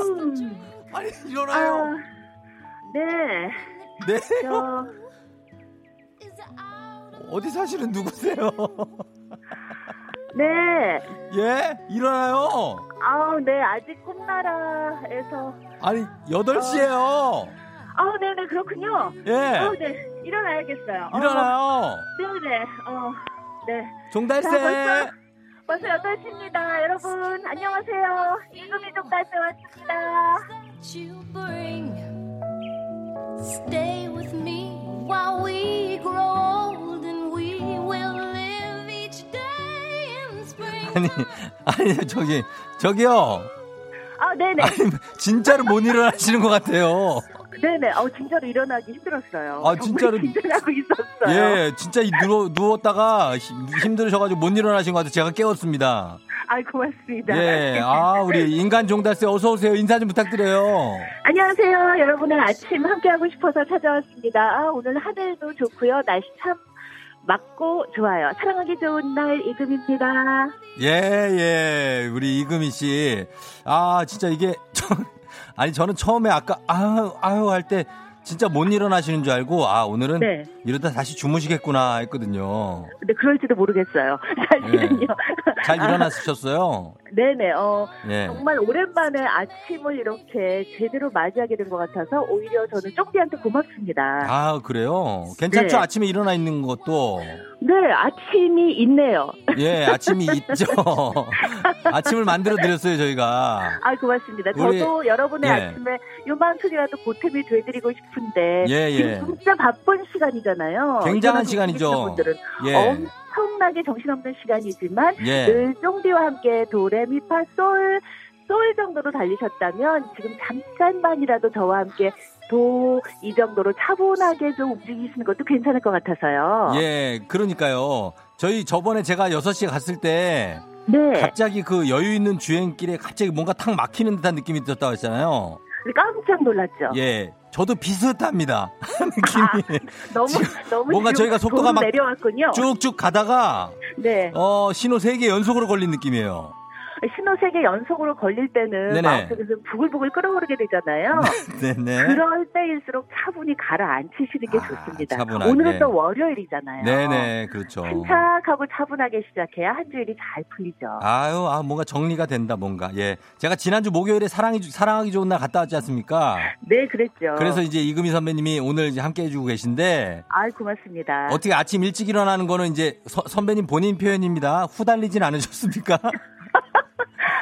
음. 아니 일어나요. 아, 네. 네. 저... 어디 사시는 누구세요? 네. 예? 일어나요. 아, 네. 아직 꿈나라에서. 아니, 8시에요. 어. 아, 네네, 그렇군요. 예. 어, 네. 일어나야겠어요. 일어나요. 어, 네네. 어, 네. 종달새. 벌써 8시입니다. 여러분, 안녕하세요. 종달새 왔습니다. Stay with me while we grow old and we will live each day in spring. 아니, 아니, 저기, 저기요. 아, 네네. 아니, 진짜로 못 일어나시는 것 같아요. 네네. 어, 진짜로 일어나기 힘들었어요. 아, 진짜로. 긴장하고 있었어요. 예, 진짜 누워, 누웠다가 힘들으셔가지고 못 일어나신 것 같아서 제가 깨웠습니다. 아, 고맙습니다. 예, 아, 우리 인간 종달새 어서오세요. 인사 좀 부탁드려요. 안녕하세요. 여러분의 아침 함께하고 싶어서 찾아왔습니다. 아, 오늘 하늘도 좋고요. 날씨 참 맑고 좋아요. 사랑하기 좋은 날 이금입니다. 예, 예. 우리 이금희 씨. 아, 진짜 이게, 아니 저는 처음에 아까 아유 아유 할 때 진짜 못 일어나시는 줄 알고 아 오늘은 네. 이러다 다시 주무시겠구나 했거든요. 근데 그럴지도 모르겠어요. 사실은요. 네. 잘 일어나셨어요? 네네. 어 네. 정말 오랜만에 아침을 이렇게 제대로 맞이하게 된 것 같아서 오히려 저는 쫑디한테 고맙습니다. 아 그래요? 괜찮죠? 네. 아침에 일어나 있는 것도. 네, 아침이 있네요. 예, 아침이 있죠. 아침을 만들어 드렸어요 저희가. 아 고맙습니다. 우리, 저도 여러분의 예. 아침에 요만큼이라도 보탬이 돼드리고 싶은데 예, 예. 지금 진짜 바쁜 시간이잖아요. 굉장한 시간이죠. 분들은 예. 엄청나게 정신없는 시간이지만 예. 늘 쫑디와 함께 도레미파 솔, 솔 정도로 달리셨다면 지금 잠깐만이라도 저와 함께 도 이 정도로 차분하게 좀 움직이시는 것도 괜찮을 것 같아서요. 예, 그러니까요. 저희 저번에 제가 6시에 갔을 때 네. 갑자기 그 여유 있는 주행길에 갑자기 뭔가 탁 막히는 듯한 느낌이 들었다고 했잖아요. 깜짝 놀랐죠. 예. 저도 비슷합니다. 느낌이. 아, 너무 너무 뭔가 저희가 속도가 막 내려왔군요. 쭉쭉 가다가 네. 어, 신호 3개 연속으로 걸린 느낌이에요. 신호 세개 연속으로 걸릴 때는 네네. 마음속에서 부글부글 끓어오르게 되잖아요. 네네. 그럴 때일수록 차분히 가라앉히시는 게 아, 좋습니다. 차분하게. 오늘은 또 월요일이잖아요. 네네, 그렇죠. 침착하고 차분하게 시작해야 한 주일이 잘 풀리죠. 아유, 아 뭔가 정리가 된다, 뭔가. 예, 제가 지난주 목요일에 사랑이 사랑하기 좋은 날 갔다 왔지 않습니까? 네, 그랬죠. 그래서 이제 이금희 선배님이 오늘 함께 해주고 계신데. 아, 고맙습니다. 어떻게 아침 일찍 일어나는 거는 이제 서, 선배님 본인 표현입니다. 후달리진 않으셨습니까?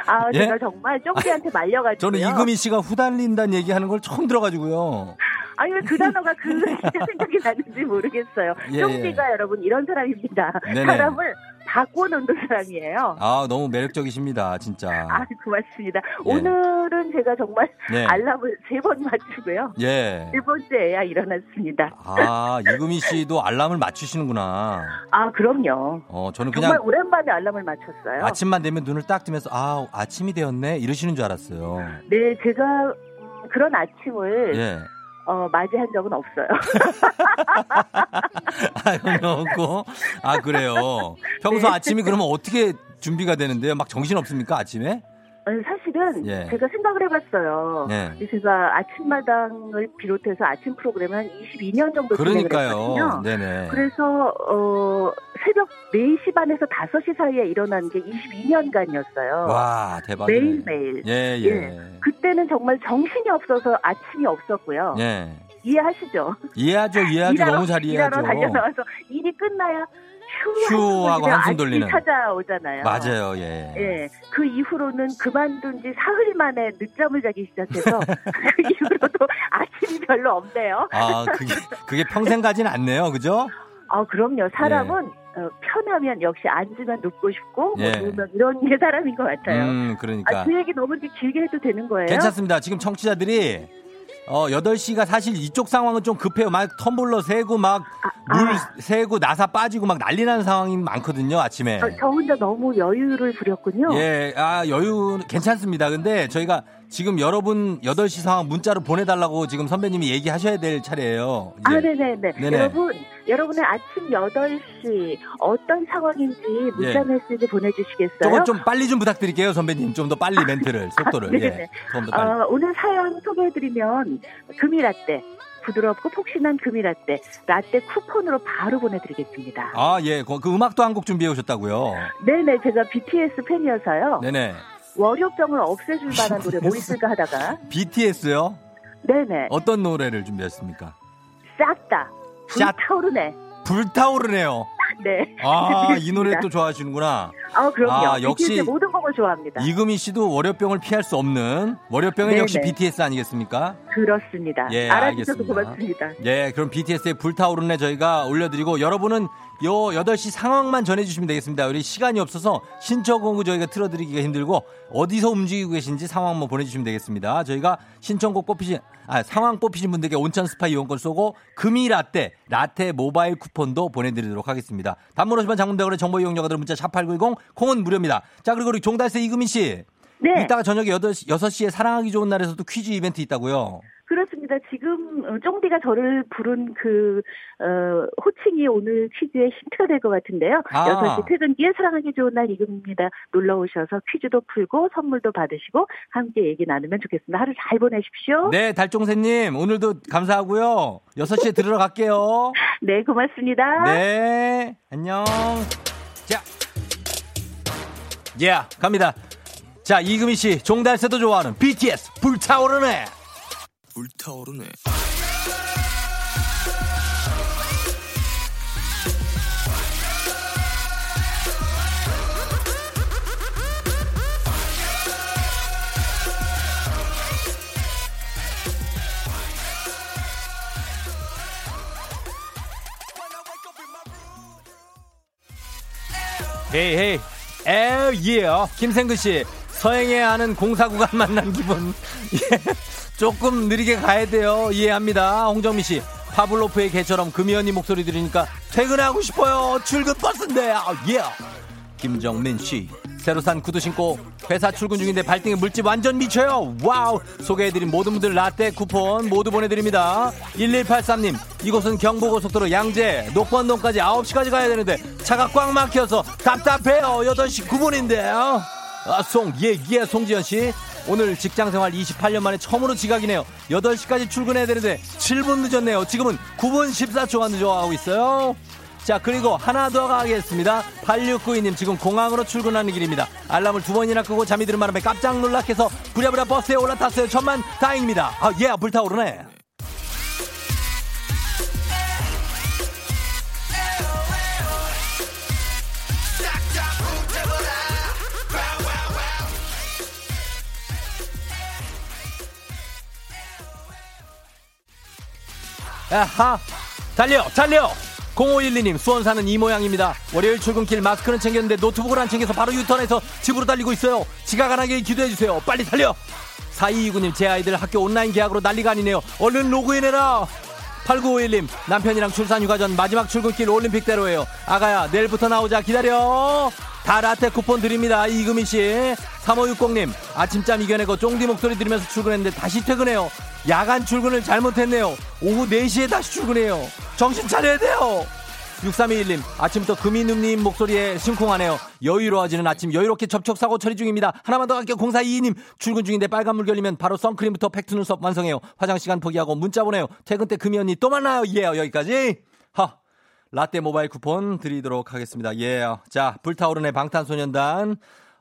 아, 예? 제가 정말 쫑디한테 말려가지고. 저는 이금희 씨가 후달린다는 얘기하는 걸 처음 들어가지고요. 아니 왜 그 단어가 그 생각이 나는지 모르겠어요. 예, 쫑디가 예. 여러분 이런 사람입니다. 네네. 사람을 바꿔놓는 사람이에요. 아 너무 매력적이십니다, 진짜. 아 고맙습니다. 예. 오늘은 제가 정말 네. 알람을 세 번 맞추고요. 예. 세 번째야 일어났습니다. 아 이금희 씨도 알람을 맞추시는구나. 아 그럼요. 어 저는 그냥 정말 오랜만에 알람을 맞췄어요. 아침만 되면 눈을 딱 뜨면서 아 아침이 되었네 이러시는 줄 알았어요. 네 제가 그런 아침을. 예. 어, 맞이한 적은 없어요. 아, 없고. 아, 그래요. 평소 네. 아침이 그러면 어떻게 준비가 되는데요? 막 정신 없습니까, 아침에? 사실은 예. 제가 생각을 해봤어요. 예. 제가 아침마당을 비롯해서 아침 프로그램을 한 22년 정도 그러니까요. 네네. 그래서 어, 새벽 4시 반에서 5시 사이에 일어난 게 22년간이었어요. 와 대박. 매일 매일. 예, 예, 예. 그때는 정말 정신이 없어서 아침이 없었고요. 예. 이해하시죠? 이해하죠, 이해하죠. 일하러, 너무 잘 이해하죠. 일하러 달려나와서 일이 끝나야 휴 하고 한숨 돌리는 찾아오잖아요. 맞아요, 예. 예. 그 이후로는 그만둔 지 사흘 만에 늦잠을 자기 시작해서 그 이후로도 아침이 별로 없네요. 아, 그게 그게 평생 가진 않네요, 그죠? 아, 그럼요. 사람은 예. 어, 편하면 역시 앉으면 눕고 싶고 뭐 예. 뭐 누우면 이런 게 사람인 것 같아요. 음, 그러니까. 아, 그 얘기 너무 길게 해도 되는 거예요? 괜찮습니다. 지금 청취자들이 어, 8시가 사실 이쪽 상황은 좀 급해요. 막 텀블러 세고 막물 아, 아. 세고 나사 빠지고 막 난리 나는 상황이 많거든요, 아침에. 저, 저 혼자 너무 여유를 부렸군요. 예, 아, 여유 괜찮습니다. 근데 저희가 지금 여러분 8시 상황 문자로 보내달라고 지금 선배님이 얘기하셔야 될 차례예요. 이제. 아, 네네네. 네네. 여러분, 여러분의 아침 8시 어떤 상황인지 문자 예. 메시지 보내주시겠어요? 저거 좀 빨리 좀 부탁드릴게요, 선배님. 좀 더 빨리 멘트를, 속도를. 아, 네네. 예. 어, 오늘 사연 소개해드리면 금이라떼. 부드럽고 폭신한 금이라떼 라떼 쿠폰으로 바로 보내드리겠습니다. 아 예, 그, 그 음악도 한 곡 준비해 오셨다고요? 네네, 제가 BTS 팬이어서요. 네네. 월요병을 없애줄 만한 노래 뭐 있을까 하다가 BTS요? 네네. 어떤 노래를 준비했습니까? 싹다 불타오르네. 불타오르네요. 네. 아, 이 노래 또 좋아하시는구나. 아, 그럼요. 아, 역시 모든 곡을 좋아합니다. 이금희 씨도 월요병을 피할 수 없는 월요병은 네네. 역시 BTS 아니겠습니까? 그렇습니다. 예, 알아주셔서 고맙습니다. 예, 그럼 BTS의 불타오르네 저희가 올려드리고 여러분은 요 8시 상황만 전해주시면 되겠습니다. 우리 시간이 없어서 신청곡을 저희가 틀어드리기가 힘들고 어디서 움직이고 계신지 상황만 보내주시면 되겠습니다. 저희가 신청곡 뽑히신, 아, 상황 뽑히신 분들께 온천 스파 이용권 쏘고 금이 라떼, 라떼 모바일 쿠폰도 보내드리도록 하겠습니다. 단문 50원 장문대원의 정보 이용료가 문자 샵8910 콩은 무료입니다. 자, 그리고 우리 종달새 이금희 씨. 네. 이따가 저녁에 8시, 6시에 사랑하기 좋은 날에서도 퀴즈 이벤트 있다고요. 그렇습니다. 지금 어, 쫑디가 저를 부른 그 어, 호칭이 오늘 퀴즈의 힌트가 될 것 같은데요. 아. 6시 퇴근기에 사랑하기 좋은 날 이금입니다. 놀러 오셔서 퀴즈도 풀고 선물도 받으시고 함께 얘기 나누면 좋겠습니다. 하루 잘 보내십시오. 네, 달종세님 오늘도 감사하고요. 6시에 들으러 갈게요. 네, 고맙습니다. 네, 안녕. 자, 예, yeah, 갑니다. 자, 이금희 씨, 종달새도 좋아하는 BTS 불타오르네. 불타오르네. hey hey 에예 김생근 씨 서행해 하는 공사 구간 만난 기분 예. 조금 느리게 가야 돼요. 이해합니다. 홍정미 씨. 파블로프의 개처럼 금이 언니 목소리 들으니까 퇴근하고 싶어요. 출근 버스인데. 아, 예. 김정민 씨. 새로 산 구두 신고 회사 출근 중인데 발등에 물집 완전 미쳐요. 와우. 소개해드린 모든 분들 라떼 쿠폰 모두 보내드립니다. 1183님. 이곳은 경부고속도로 양재 녹번동까지 9시까지 가야 되는데 차가 꽉 막혀서 답답해요. 8시 9분인데요. 아, 송, 예, 예, 송지현 씨. 오늘 직장 생활 28년 만에 처음으로 지각이네요. 8시까지 출근해야 되는데 7분 늦었네요. 지금은 9분 14초가 늦어가고 있어요. 자, 그리고 하나 더 가겠습니다. 8692님, 지금 공항으로 출근하는 길입니다. 알람을 두 번이나 끄고 잠이 드는 바람에 깜짝 놀라해서 부랴부랴 버스에 올라탔어요. 천만 다행입니다. 아, 예, 불타오르네. 아하. 달려 달려. 0512님 수원 사는 이 모양입니다. 월요일 출근길 마스크는 챙겼는데 노트북을 안 챙겨서 바로 유턴해서 집으로 달리고 있어요. 지각 안 하길 기도해주세요. 빨리 달려. 4229님 제 아이들 학교 온라인 계약으로 난리가 아니네요. 얼른 로그인해라. 8951님 남편이랑 출산휴가 전 마지막 출근길 올림픽대로예요. 아가야 내일부터 나오자. 기다려. 다 라떼 쿠폰 드립니다 이금희씨. 3560님 아침잠 이겨내고 쫑디 목소리 들으면서 출근했는데 다시 퇴근해요 야간 출근을 잘못했네요. 오후 4시에 다시 출근해요. 정신 차려야 돼요. 6321님, 아침부터 금이누님 목소리에 심쿵하네요. 여유로워지는 아침, 여유롭게 접촉사고 처리 중입니다. 하나만 더 갈게요. 0422님, 출근 중인데 빨간물 결리면 바로 선크림부터 팩트 눈썹 완성해요. 화장 시간 포기하고 문자 보내요. 퇴근 때 금이 언니 또 만나요. 예, 여기까지. 하. 라떼 모바일 쿠폰 드리도록 하겠습니다. 예. 자, 불타오르네 방탄소년단.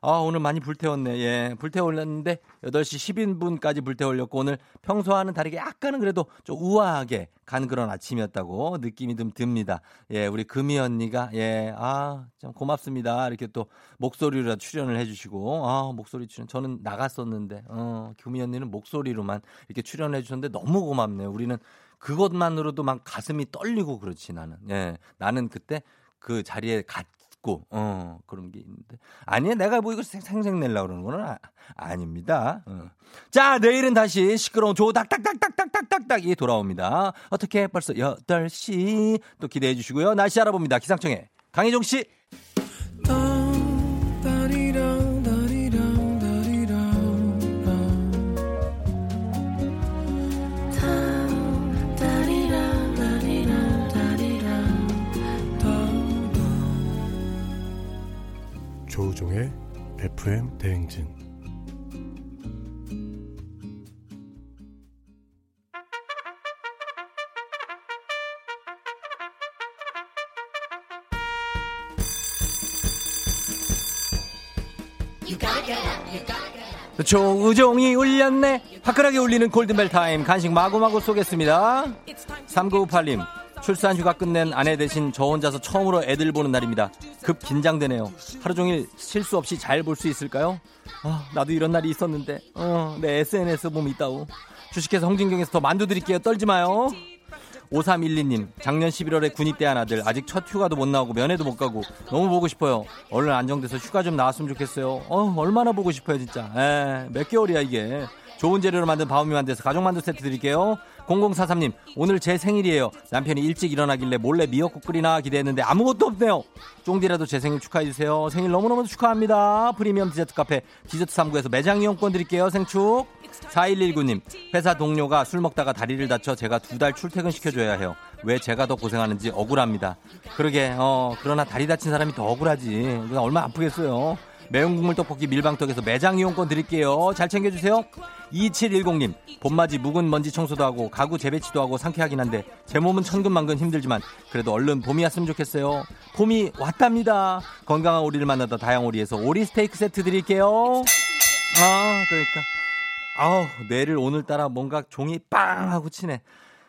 아, 오늘 많이 불태웠네. 예. 불태올렸는데 8시 10인분까지 불태올렸고 오늘 평소와는 다르게 약간은 그래도 좀 우아하게 간 그런 아침이었다고 느낌이 좀 듭니다. 예, 우리 금이 언니가 예, 아, 참 고맙습니다. 이렇게 또 목소리로 출연을 해 주시고 아, 목소리 출연 저는 나갔었는데 어, 금이 언니는 목소리로만 이렇게 출연해 주셨는데 너무 고맙네요. 우리는 그것만으로도 막 가슴이 떨리고 그렇지 나는. 예. 나는 그때 그 자리에 가, 있고 어 그런 게 있는데. 아니에요 내가 뭐 이거 생생 내려고 그러는 거는 아, 아닙니다. 어. 자 내일은 다시 시끄러운 조닥닥닥닥닥닥닥이 돌아옵니다. 어떻게? 벌써 8시. 또 기대해 주시고요. 날씨 알아봅니다. 기상청에 강혜종 씨. 조우종의 FM 대행진. 조우종이 울렸네. 화끈하게 울리는 골든벨 타임 간식 마구마구 쏘겠습니다. 3998님 출산 휴가 끝낸 아내 대신 저 혼자서 처음으로 애들 보는 날입니다. 급 긴장되네요. 하루 종일 실수 없이 잘 볼 수 있을까요? 아, 나도 이런 날이 있었는데. 어, 내 SNS 보면 있다고. 주식회사 홍진경에서 더 만두 드릴게요. 떨지 마요. 5312님, 작년 11월에 군 입대한 아들, 아직 첫 휴가도 못 나오고 면회도 못 가고 너무 보고 싶어요. 얼른 안정돼서 휴가 좀 나왔으면 좋겠어요. 어, 얼마나 보고 싶어요, 진짜. 에, 몇 개월이야, 이게. 좋은 재료로 만든 바우미 만두에서 가족 만두 세트 드릴게요. 0043님, 오늘 제 생일이에요. 남편이 일찍 일어나길래 몰래 미역국 끓이나 기대했는데 아무것도 없네요. 쫑디라도 제 생일 축하해주세요. 생일 너무너무 축하합니다. 프리미엄 디저트 카페 디저트 3구에서 매장 이용권 드릴게요. 생축. 4119님, 회사 동료가 술 먹다가 다리를 다쳐 제가 두 달 출퇴근 시켜줘야 해요. 왜 제가 더 고생하는지 억울합니다. 그러게, 어, 그러나 다리 다친 사람이 더 억울하지. 그냥 얼마 아프겠어요. 매운 국물 떡볶이 밀방떡에서 매장 이용권 드릴게요. 잘 챙겨주세요. 2710님, 봄맞이 묵은 먼지 청소도 하고 가구 재배치도 하고 상쾌하긴 한데 제 몸은 천근만근 힘들지만 그래도 얼른 봄이 왔으면 좋겠어요. 봄이 왔답니다. 건강한 오리를 만나다 다양오리에서 오리 스테이크 세트 드릴게요. 아, 그러니까. 아우, 뇌를 오늘따라 뭔가 종이 빵 하고 치네.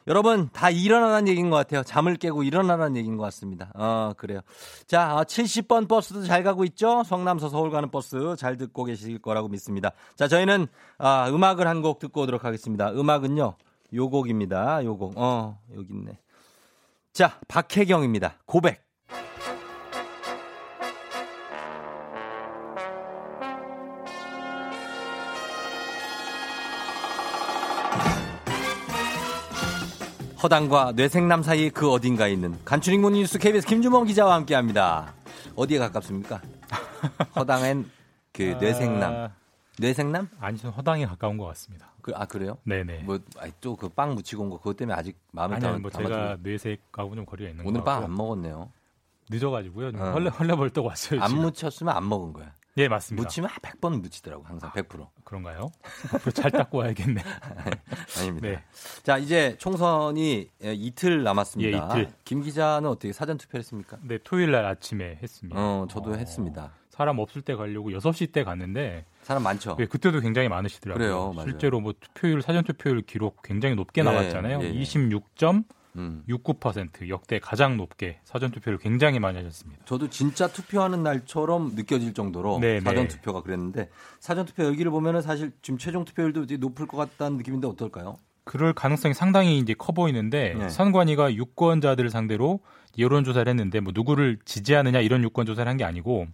여러분 다 일어나는 얘기인 것 같아요. 잠을 깨고 일어나라는 얘기인 것 같습니다. 어 그래요. 자 70번 아, 버스도 잘 가고 있죠. 성남서 서울 가는 버스 잘 듣고 계실 거라고 믿습니다. 자 저희는 아, 음악을 한 곡 듣고 오도록 하겠습니다. 음악은요 요 곡입니다. 요 곡. 어 여기 있네. 자 박혜경입니다. 고백. 허당과 뇌섹남 사이 그 어딘가에 있는 간추린 모닝 뉴스 KBS 김주범 기자와 함께합니다. 어디에 가깝습니까? 허당엔 그 아... 뇌섹남. 뇌생남? 아니, 저 허당에 가까운 것 같습니다. 그, 아, 그래요? 네네. 뭐, 또그 빵 묻히고 온 거, 그것 때문에 아직 마음에 아니요, 뭐 제가 뇌색하고 좀 거리가 있는 오늘 빵 안 먹었네요. 늦어가지고요. 어. 헐레, 헐레벌떡 왔어요. 안 지금. 묻혔으면 안 먹은 거야. 예, 맞습니다. 묻히면 100번 묻히더라고 항상 100%. 아, 그런가요? 잘 닦고 와야겠네. 아닙니다. 네. 자, 이제 총선이 예, 이틀 남았습니다. 예, 이틀. 김 기자는 어떻게 사전 투표했습니까? 네, 토요일 날 아침에 했습니다. 어, 저도 어, 했습니다. 사람 없을 때 가려고 6시 때 갔는데 사람 많죠. 네, 그때도 굉장히 많으시더라고요. 그래요. 실제로 뭐 투표율 사전 투표율 기록 굉장히 높게 네, 나왔잖아요. 네, 26점 음. 69% 역대 가장 높게 사전 투표를 굉장히 많이 하셨습니다. 저도 진짜 투표하는 날처럼 느껴질 정도로 네, 사전 네. 투표가 그랬는데 사전 투표 여기를 보면은 사실 지금 최종 투표율도 높을 것 같다는 느낌인데 어떨까요? 그럴 가능성이 상당히 이제 커 보이는데 네. 선관위가 유권자들을 상대로 여론 조사를 했는데 뭐 누구를 지지하느냐 이런 유권 조사를 한 게 아니고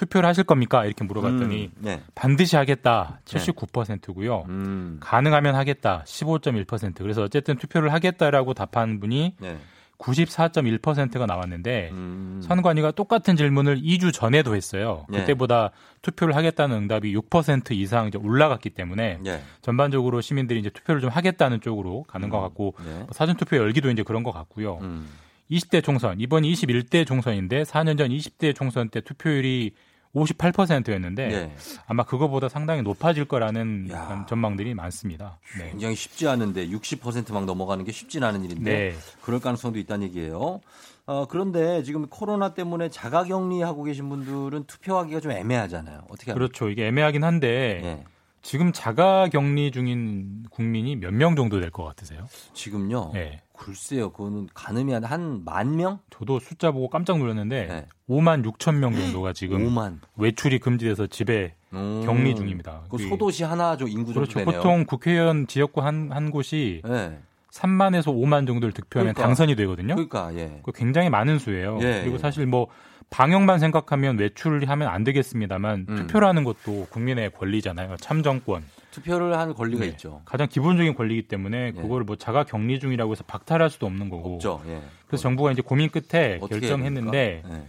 투표를 하실 겁니까? 이렇게 물어봤더니 음, 네. 반드시 하겠다 79%고요. 음. 가능하면 하겠다 15.1%. 그래서 어쨌든 투표를 하겠다라고 답한 분이 네. 94.1%가 나왔는데 음. 선관위가 똑같은 질문을 2주 전에도 했어요. 네. 그때보다 투표를 하겠다는 응답이 6% 이상 이제 올라갔기 때문에 네. 전반적으로 시민들이 이제 투표를 좀 하겠다는 쪽으로 가는 음. 것 같고 네. 뭐 사전 투표 열기도 이제 그런 것 같고요. 음. 20대 총선 이번이 21대 총선인데 4년 전 20대 총선 때 투표율이 58%였는데 네. 아마 그거보다 상당히 높아질 거라는 야. 전망들이 많습니다. 네. 굉장히 쉽지 않은데 60%막 넘어가는 게 쉽진 않은 일인데 네. 그럴 가능성도 있다는 얘기예요. 어, 그런데 지금 코로나 때문에 자가격리하고 계신 분들은 투표하기가 좀 애매하잖아요. 어떻게 그렇죠. 이게 애매하긴 한데 네. 지금 자가격리 중인 국민이 몇 명 정도 될 것 같으세요? 지금요? 네. 글쎄요, 그거는 가늠이 한만 명? 저도 숫자 보고 깜짝 놀랐는데 네. 5만 6천 명 정도가 지금 5만. 외출이 금지돼서 집에 음. 격리 중입니다. 그 소도시 하나 죠 인구 정도 그렇죠. 되네요. 보통 국회의원 지역구 한, 한 곳이 네. 3만에서 5만 정도를 득표하면 그러니까. 당선이 되거든요. 그러니까 예. 그 굉장히 많은 수예요. 예, 그리고 예. 사실 뭐 방역만 생각하면 외출을 하면 안 되겠습니다만 음. 투표라는 것도 국민의 권리잖아요. 참정권. 투표를 할 권리가 네. 있죠. 가장 기본적인 권리이기 때문에 예. 그걸 뭐 자가 격리 중이라고 해서 박탈할 수도 없는 거고. 없죠. 예. 그래서 정부가 이제 고민 끝에 결정했는데 예.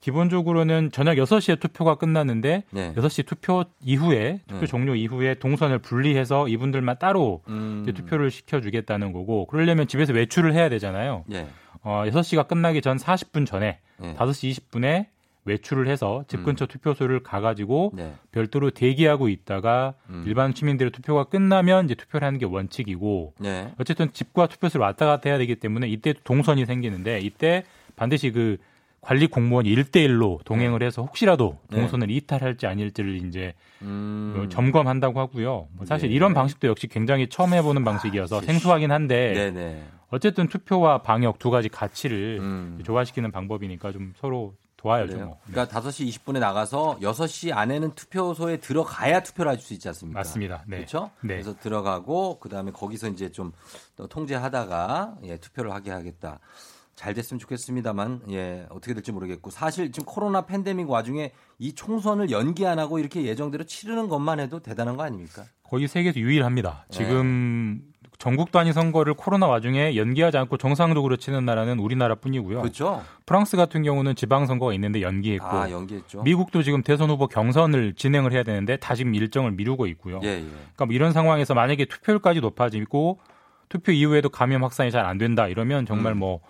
기본적으로는 저녁 6시에 투표가 끝났는데 네. 6시 투표 이후에 투표 네. 종료 이후에 동선을 분리해서 이분들만 따로 음. 투표를 시켜 주겠다는 거고 그러려면 집에서 외출을 해야 되잖아요. 네. 어, 6시가 끝나기 전 40분 전에 네. 5시 20분에 외출을 해서 집 근처 음. 투표소를 가가지고 네. 별도로 대기하고 있다가 음. 일반 시민들의 투표가 끝나면 이제 투표를 하는 게 원칙이고 네. 어쨌든 집과 투표소를 왔다 갔다 해야 되기 때문에 이때 동선이 생기는데 이때 반드시 그 관리 공무원이 1대1로 동행을 네. 해서 혹시라도 네. 동선을 이탈할지 아닐지를 이제 음... 뭐 점검한다고 하고요. 뭐 사실 네. 이런 방식도 역시 굉장히 처음 해보는 방식이어서 아, 생소하긴 한데 네네. 어쨌든 투표와 방역 두 가지 가치를 음. 조화시키는 방법이니까 좀 서로 도와야죠. 뭐. 그러니까 5시 20분에 나가서 6시 안에는 투표소에 들어가야 투표를 할 수 있지 않습니까? 맞습니다. 네. 그렇죠? 네. 그래서 들어가고 그다음에 거기서 이제 좀 통제하다가 예, 투표를 하게 하겠다. 잘 됐으면 좋겠습니다만 예 어떻게 될지 모르겠고 사실 지금 코로나 팬데믹 와중에 이 총선을 연기 안 하고 이렇게 예정대로 치르는 것만 해도 대단한 거 아닙니까? 거의 세계에서 유일합니다. 지금 네. 전국 단위 선거를 코로나 와중에 연기하지 않고 정상적으로 치는 나라는 우리나라뿐이고요. 그렇죠. 프랑스 같은 경우는 지방 선거가 있는데 연기했고, 아, 연기했죠. 미국도 지금 대선 후보 경선을 진행을 해야 되는데 다 지금 일정을 미루고 있고요. 예, 예. 그러니까 뭐 이런 상황에서 만약에 투표율까지 높아지고 투표 이후에도 감염 확산이 잘 안 된다 이러면 정말 음. 뭐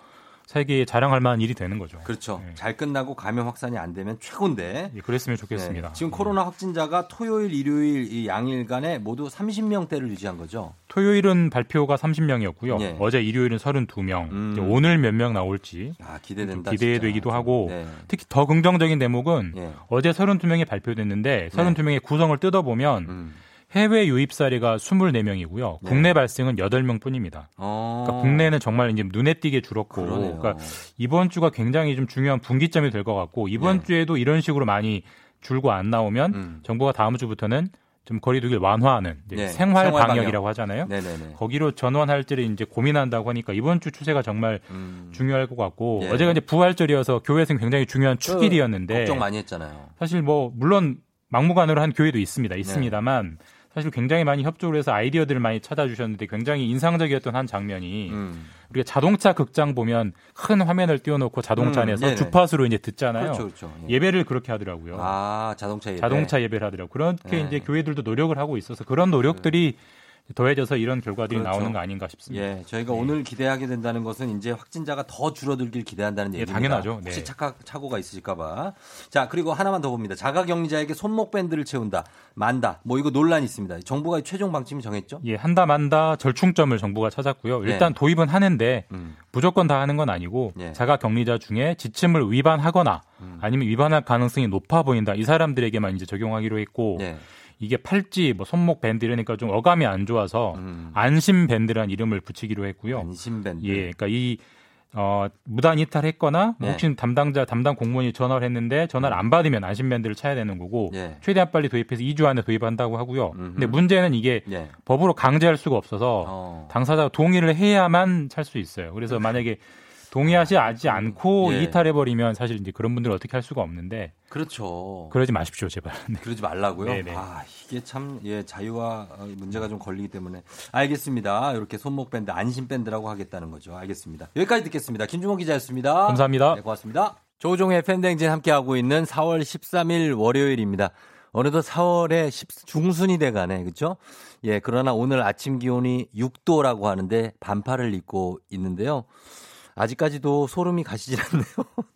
세계에 자랑할 만한 일이 되는 거죠. 그렇죠. 네. 잘 끝나고 감염 확산이 안 되면 최고인데. 예, 그랬으면 좋겠습니다. 네. 지금 코로나 확진자가 토요일, 일요일 이 양일간에 모두 30명대를 유지한 거죠. 토요일은 발표가 30명이었고요. 네. 어제 일요일은 32명. 음. 오늘 몇 명 나올지 아, 기대된다. 기대되기도 하고 네. 특히 더 긍정적인 대목은 네. 어제 32명이 발표됐는데 32명의 구성을 뜯어보면 음. 해외 유입 사례가 24명이고요. 네. 국내 발생은 8명 뿐입니다. 어. 그러니까 국내는 정말 이제 눈에 띄게 줄었고, 그러네요. 그러니까 이번 주가 굉장히 좀 중요한 분기점이 될 것 같고, 이번 네. 주에도 이런 식으로 많이 줄고 안 나오면 음. 정부가 다음 주부터는 좀 거리두기를 완화하는 네. 생활, 생활 방역이라고 방역. 하잖아요. 네네네. 거기로 전환할지를 이제 고민한다고 하니까 이번 주 추세가 정말 음. 중요할 것 같고 예. 어제가 이제 부활절이어서 교회에서 굉장히 중요한 축일이었는데 걱정 많이 했잖아요. 사실 뭐 물론 막무가내로 한 교회도 있습니다. 있습니다만 네. 사실 굉장히 많이 협조를 해서 아이디어들을 많이 찾아주셨는데 굉장히 인상적이었던 한 장면이 음. 우리가 자동차 극장 보면 큰 화면을 띄워놓고 자동차 음, 안에서 음, 주파수로 이제 듣잖아요. 그렇죠, 그렇죠. 예. 배를 그렇게 하더라고요. 아 자동차 예배. 자동차 예배를 하더라고요. 그렇게 네. 이제 교회들도 노력을 하고 있어서 그런 노력들이 더해져서 이런 결과들이 그렇죠. 나오는 거 아닌가 싶습니다. 예, 저희가 네. 오늘 기대하게 된다는 것은 이제 확진자가 더 줄어들길 기대한다는 예, 얘기입니다. 예, 당연하죠. 네. 혹시 착각 착오가 있으실까봐. 자, 그리고 하나만 더 봅니다. 자가격리자에게 손목 밴드를 채운다, 만다. 뭐 이거 논란이 있습니다. 정부가 최종 방침이 정했죠? 예, 한다 만다 절충점을 정부가 찾았고요. 네. 일단 네. 도입은 하는데 음. 무조건 다 하는 건 아니고 예. 자가격리자 중에 지침을 위반하거나 음. 아니면 위반할 가능성이 높아 보인다. 이 사람들에게만 이제 적용하기로 했고. 예. 이게 팔찌, 뭐 손목 밴드 이러니까 좀 어감이 안 좋아서 음. 안심 밴드라는 이름을 붙이기로 했고요. 안심 밴드. 예, 그러니까 이 어, 무단 이탈했거나 네. 혹시 담당자 담당 공무원이 전화를 했는데 전화를 안 받으면 안심 밴드를 차야 되는 거고 네. 최대한 빨리 도입해서 2주 안에 도입한다고 하고요. 음흠. 근데 문제는 이게 네. 법으로 강제할 수가 없어서 어. 당사자가 동의를 해야만 찰 수 있어요. 그래서 만약에 동의하지 않고 예. 이탈해버리면 사실 이제 그런 분들은 어떻게 할 수가 없는데. 그렇죠. 그러지 마십시오, 제발. 네. 그러지 말라고요? 네네. 아, 이게 참, 예, 자유와 문제가 좀 걸리기 때문에. 알겠습니다. 이렇게 손목밴드, 안심밴드라고 하겠다는 거죠. 알겠습니다. 여기까지 듣겠습니다. 김주모 기자였습니다. 감사합니다. 네, 고맙습니다. 조종의 팬댕진 함께하고 있는 4월 13일 월요일입니다. 어느덧 4월에 10, 중순이 돼가네, 그렇죠? 예, 그러나 오늘 아침 기온이 6도라고 하는데 반팔을 입고 있는데요. 아직까지도 소름이 가시질 않네요.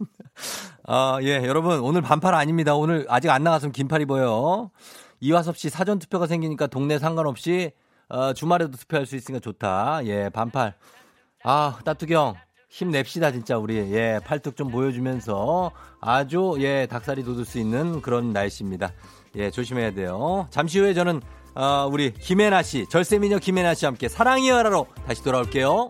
아, 예, 여러분, 오늘 반팔 아닙니다. 오늘 아직 안 나갔으면 긴팔 입어요. 이화섭 씨 사전 투표가 생기니까 동네 상관없이 어, 주말에도 투표할 수 있으니까 좋다. 예, 반팔. 아, 따뚜경. 힘냅시다, 진짜, 우리. 예, 팔뚝 좀 보여주면서 아주, 예, 닭살이 돋을 수 있는 그런 날씨입니다. 예, 조심해야 돼요. 잠시 후에 저는, 어, 우리 김혜나 씨, 절세미녀 김혜나 씨와 함께 사랑이여라로 다시 돌아올게요.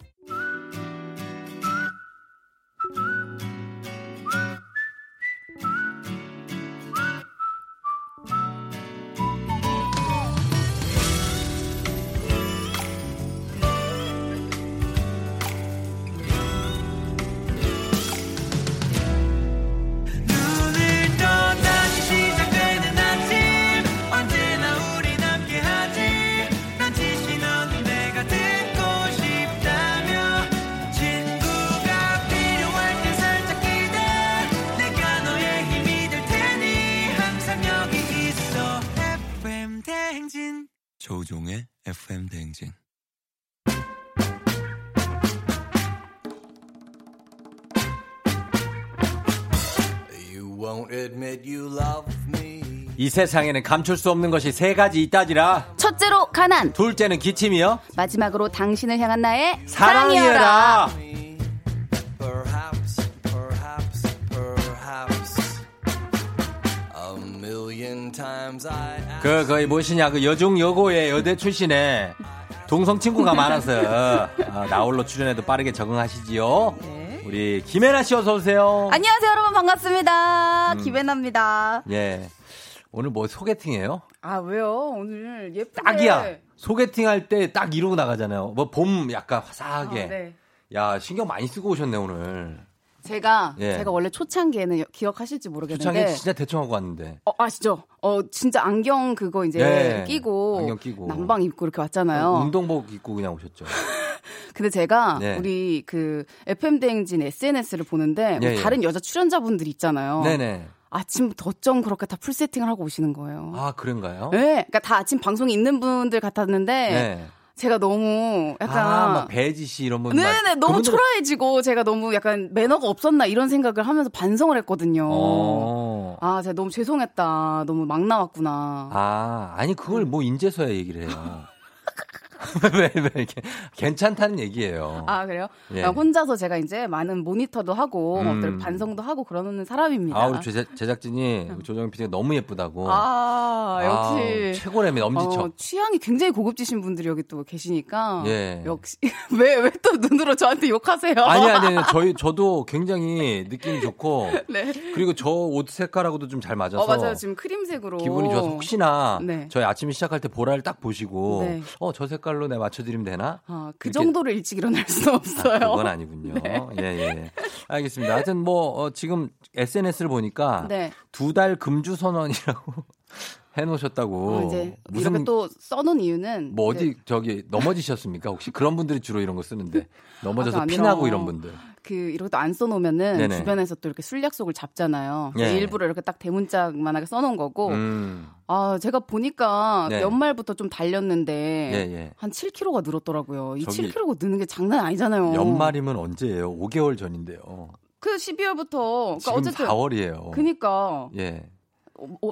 세상에는 감출 수 없는 것이 세 가지 있다지라. 첫째로 가난. 둘째는 기침이요. 마지막으로 당신을 향한 나의 사랑이여라. 그 거의 무엇이냐 그 여중 여고의 여대 출신의 동성 친구가 많아서 어, 나홀로 출연해도 빠르게 적응하시지요. 네. 우리 김혜나 씨 어서 오세요. 안녕하세요 여러분 반갑습니다. 음. 김혜나입니다. 예. 오늘 뭐 소개팅이에요? 아 왜요? 오늘 예쁘게 딱이야. 소개팅 할 때 딱 이러고 나가잖아요. 뭐 봄 약간 화사하게. 아, 네. 야 신경 많이 쓰고 오셨네 오늘. 제가 예. 제가 원래 초창기에는 기억하실지 모르겠는데 초창기 진짜 대충 하고 왔는데. 어 아시죠? 어 진짜 안경 그거 이제 예. 끼고 안경 끼고 난방 입고 이렇게 왔잖아요. 어, 운동복 입고 그냥 오셨죠. 근데 제가 네. 우리 그 FM 대행진 SNS를 보는데 뭐 예, 다른 여자 출연자분들 있잖아요. 네네. 아침부터 어쩜 그렇게 다 풀 세팅을 하고 오시는 거예요. 아, 그런가요? 네. 그러니까 다 아침 방송이 있는 분들 같았는데 네. 제가 너무 약간 아, 막 배지 씨 이런 분 네네 너무 그분들... 초라해지고 제가 너무 약간 매너가 없었나 이런 생각을 하면서 반성을 했거든요. 어... 아, 제가 너무 죄송했다. 너무 막 나왔구나. 아, 아니 그걸 뭐 인제서야 얘기를 해요. 왜, 왜, 이렇게. 괜찮다는 얘기예요. 아, 그래요? 예. 혼자서 제가 이제 많은 모니터도 하고, 음. 반성도 하고 그러는 사람입니다. 아, 우리 제작, 제작진이 제작진이 PD가 너무 예쁘다고. 아, 역시. 아, 최고라며, 엄지척. 어, 취향이 굉장히 고급지신 분들이 여기 또 계시니까. 예. 역시. 왜, 왜 또 눈으로 저한테 욕하세요? 아니, 아니, 아니. 저희, 저도 굉장히 느낌이 좋고. 네. 그리고 저 옷 색깔하고도 좀 잘 맞아서. 어, 맞아요. 지금 크림색으로. 기분이 좋아서 혹시나. 네. 저희 아침 시작할 때 보라를 딱 보시고. 네. 어, 저 색깔 색깔로 내 맞춰드리면 되나? 아, 그 정도로 일찍 일어날 수는 없어요. 아, 그건 아니군요. 네. 예, 예. 알겠습니다. 하여튼 뭐, 어, 지금 SNS를 보니까 네. 두달 금주 선언이라고 해놓으셨다고. 어, 이제 무슨 또 써놓은 이유는 뭐 어디 저기 넘어지셨습니까? 혹시 그런 분들이 주로 이런 거 쓰는데 넘어져서 아, 피나고 이런 분들. 그 이렇게 안 써놓으면은 네네. 주변에서 또 이렇게 술 약속을 잡잖아요. 예. 일부러 이렇게 딱 대문짝만하게 써놓은 거고. 음. 아 제가 보니까 네. 연말부터 좀 달렸는데 예, 예. 한 7kg가 늘었더라고요. 이 7kg가 느는 게 장난 아니잖아요. 연말이면 언제예요? 5개월 전인데요. 그 12월부터 그러니까 어쨌든 4월이에요. 그니까 예.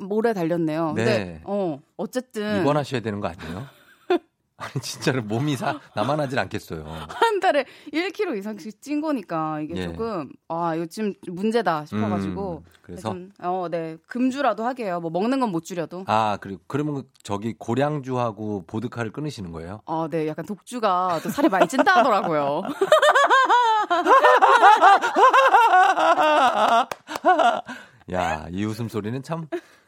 모래 달렸네요. 네. 근데 어 어쨌든 입원하셔야 되는 거 아니에요? 아니 진짜로 몸이 사 나만 하질 않겠어요. 한 달에 1kg 이상씩 찐 거니까 이게 예. 조금 아 지금 문제다 싶어가지고 음, 그래서 어네 금주라도 하게요. 뭐 먹는 건 못 줄여도. 아 그리고 그러면 저기 고량주하고 보드카를 끊으시는 거예요? 아 네 약간 독주가 또 살이 많이 찐다 하더라고요. 야, 이 웃음소리는 참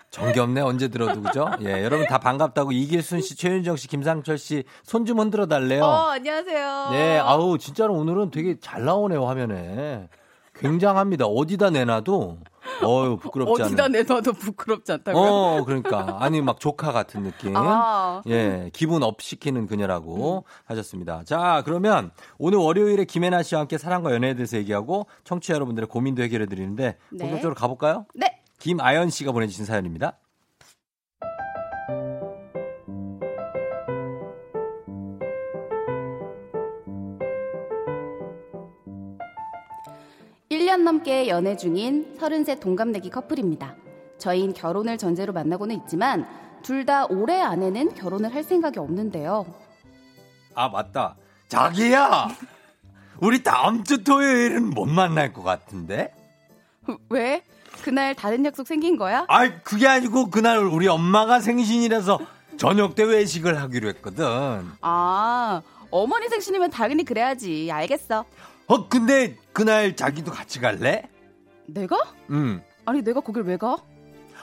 정겹네 언제 들어도 그죠? 예, 여러분 다 반갑다고 이길순 씨, 최윤정 씨, 김상철 씨 손 좀 흔들어 달래요. 어, 안녕하세요. 네, 아우 진짜로 오늘은 되게 잘 나오네요 화면에. 굉장합니다. 어디다 내놔도 어유 부끄럽지 않아. 어디다 내놔도 부끄럽지 않다고요? 어, 그러니까 아니 막 조카 같은 느낌. 아. 예, 기분 up 시키는 그녀라고 음. 하셨습니다. 자, 그러면 오늘 월요일에 김혜나 씨와 함께 사랑과 연애에 대해서 얘기하고 청취자 여러분들의 고민도 해결해 드리는데 네. 본격적으로 가볼까요? 네. 김아연 씨가 보내주신 사연입니다. 1년 넘게 연애 중인 33 동갑내기 커플입니다. 저희는 결혼을 전제로 만나고는 있지만 둘 다 올해 안에는 결혼을 할 생각이 없는데요. 아, 맞다. 자기야! 우리 다음 주 토요일은 못 만날 것 같은데? 왜? 그날 다른 약속 생긴 거야? 아 이, 그게 아니고 그날 우리 엄마가 생신이라서 저녁 때 외식을 하기로 했거든. 아, 어머니 생신이면 당연히 그래야지. 알겠어. 어, 근데 그날 자기도 같이 갈래? 내가? 응. 아니, 내가 거길 왜 가?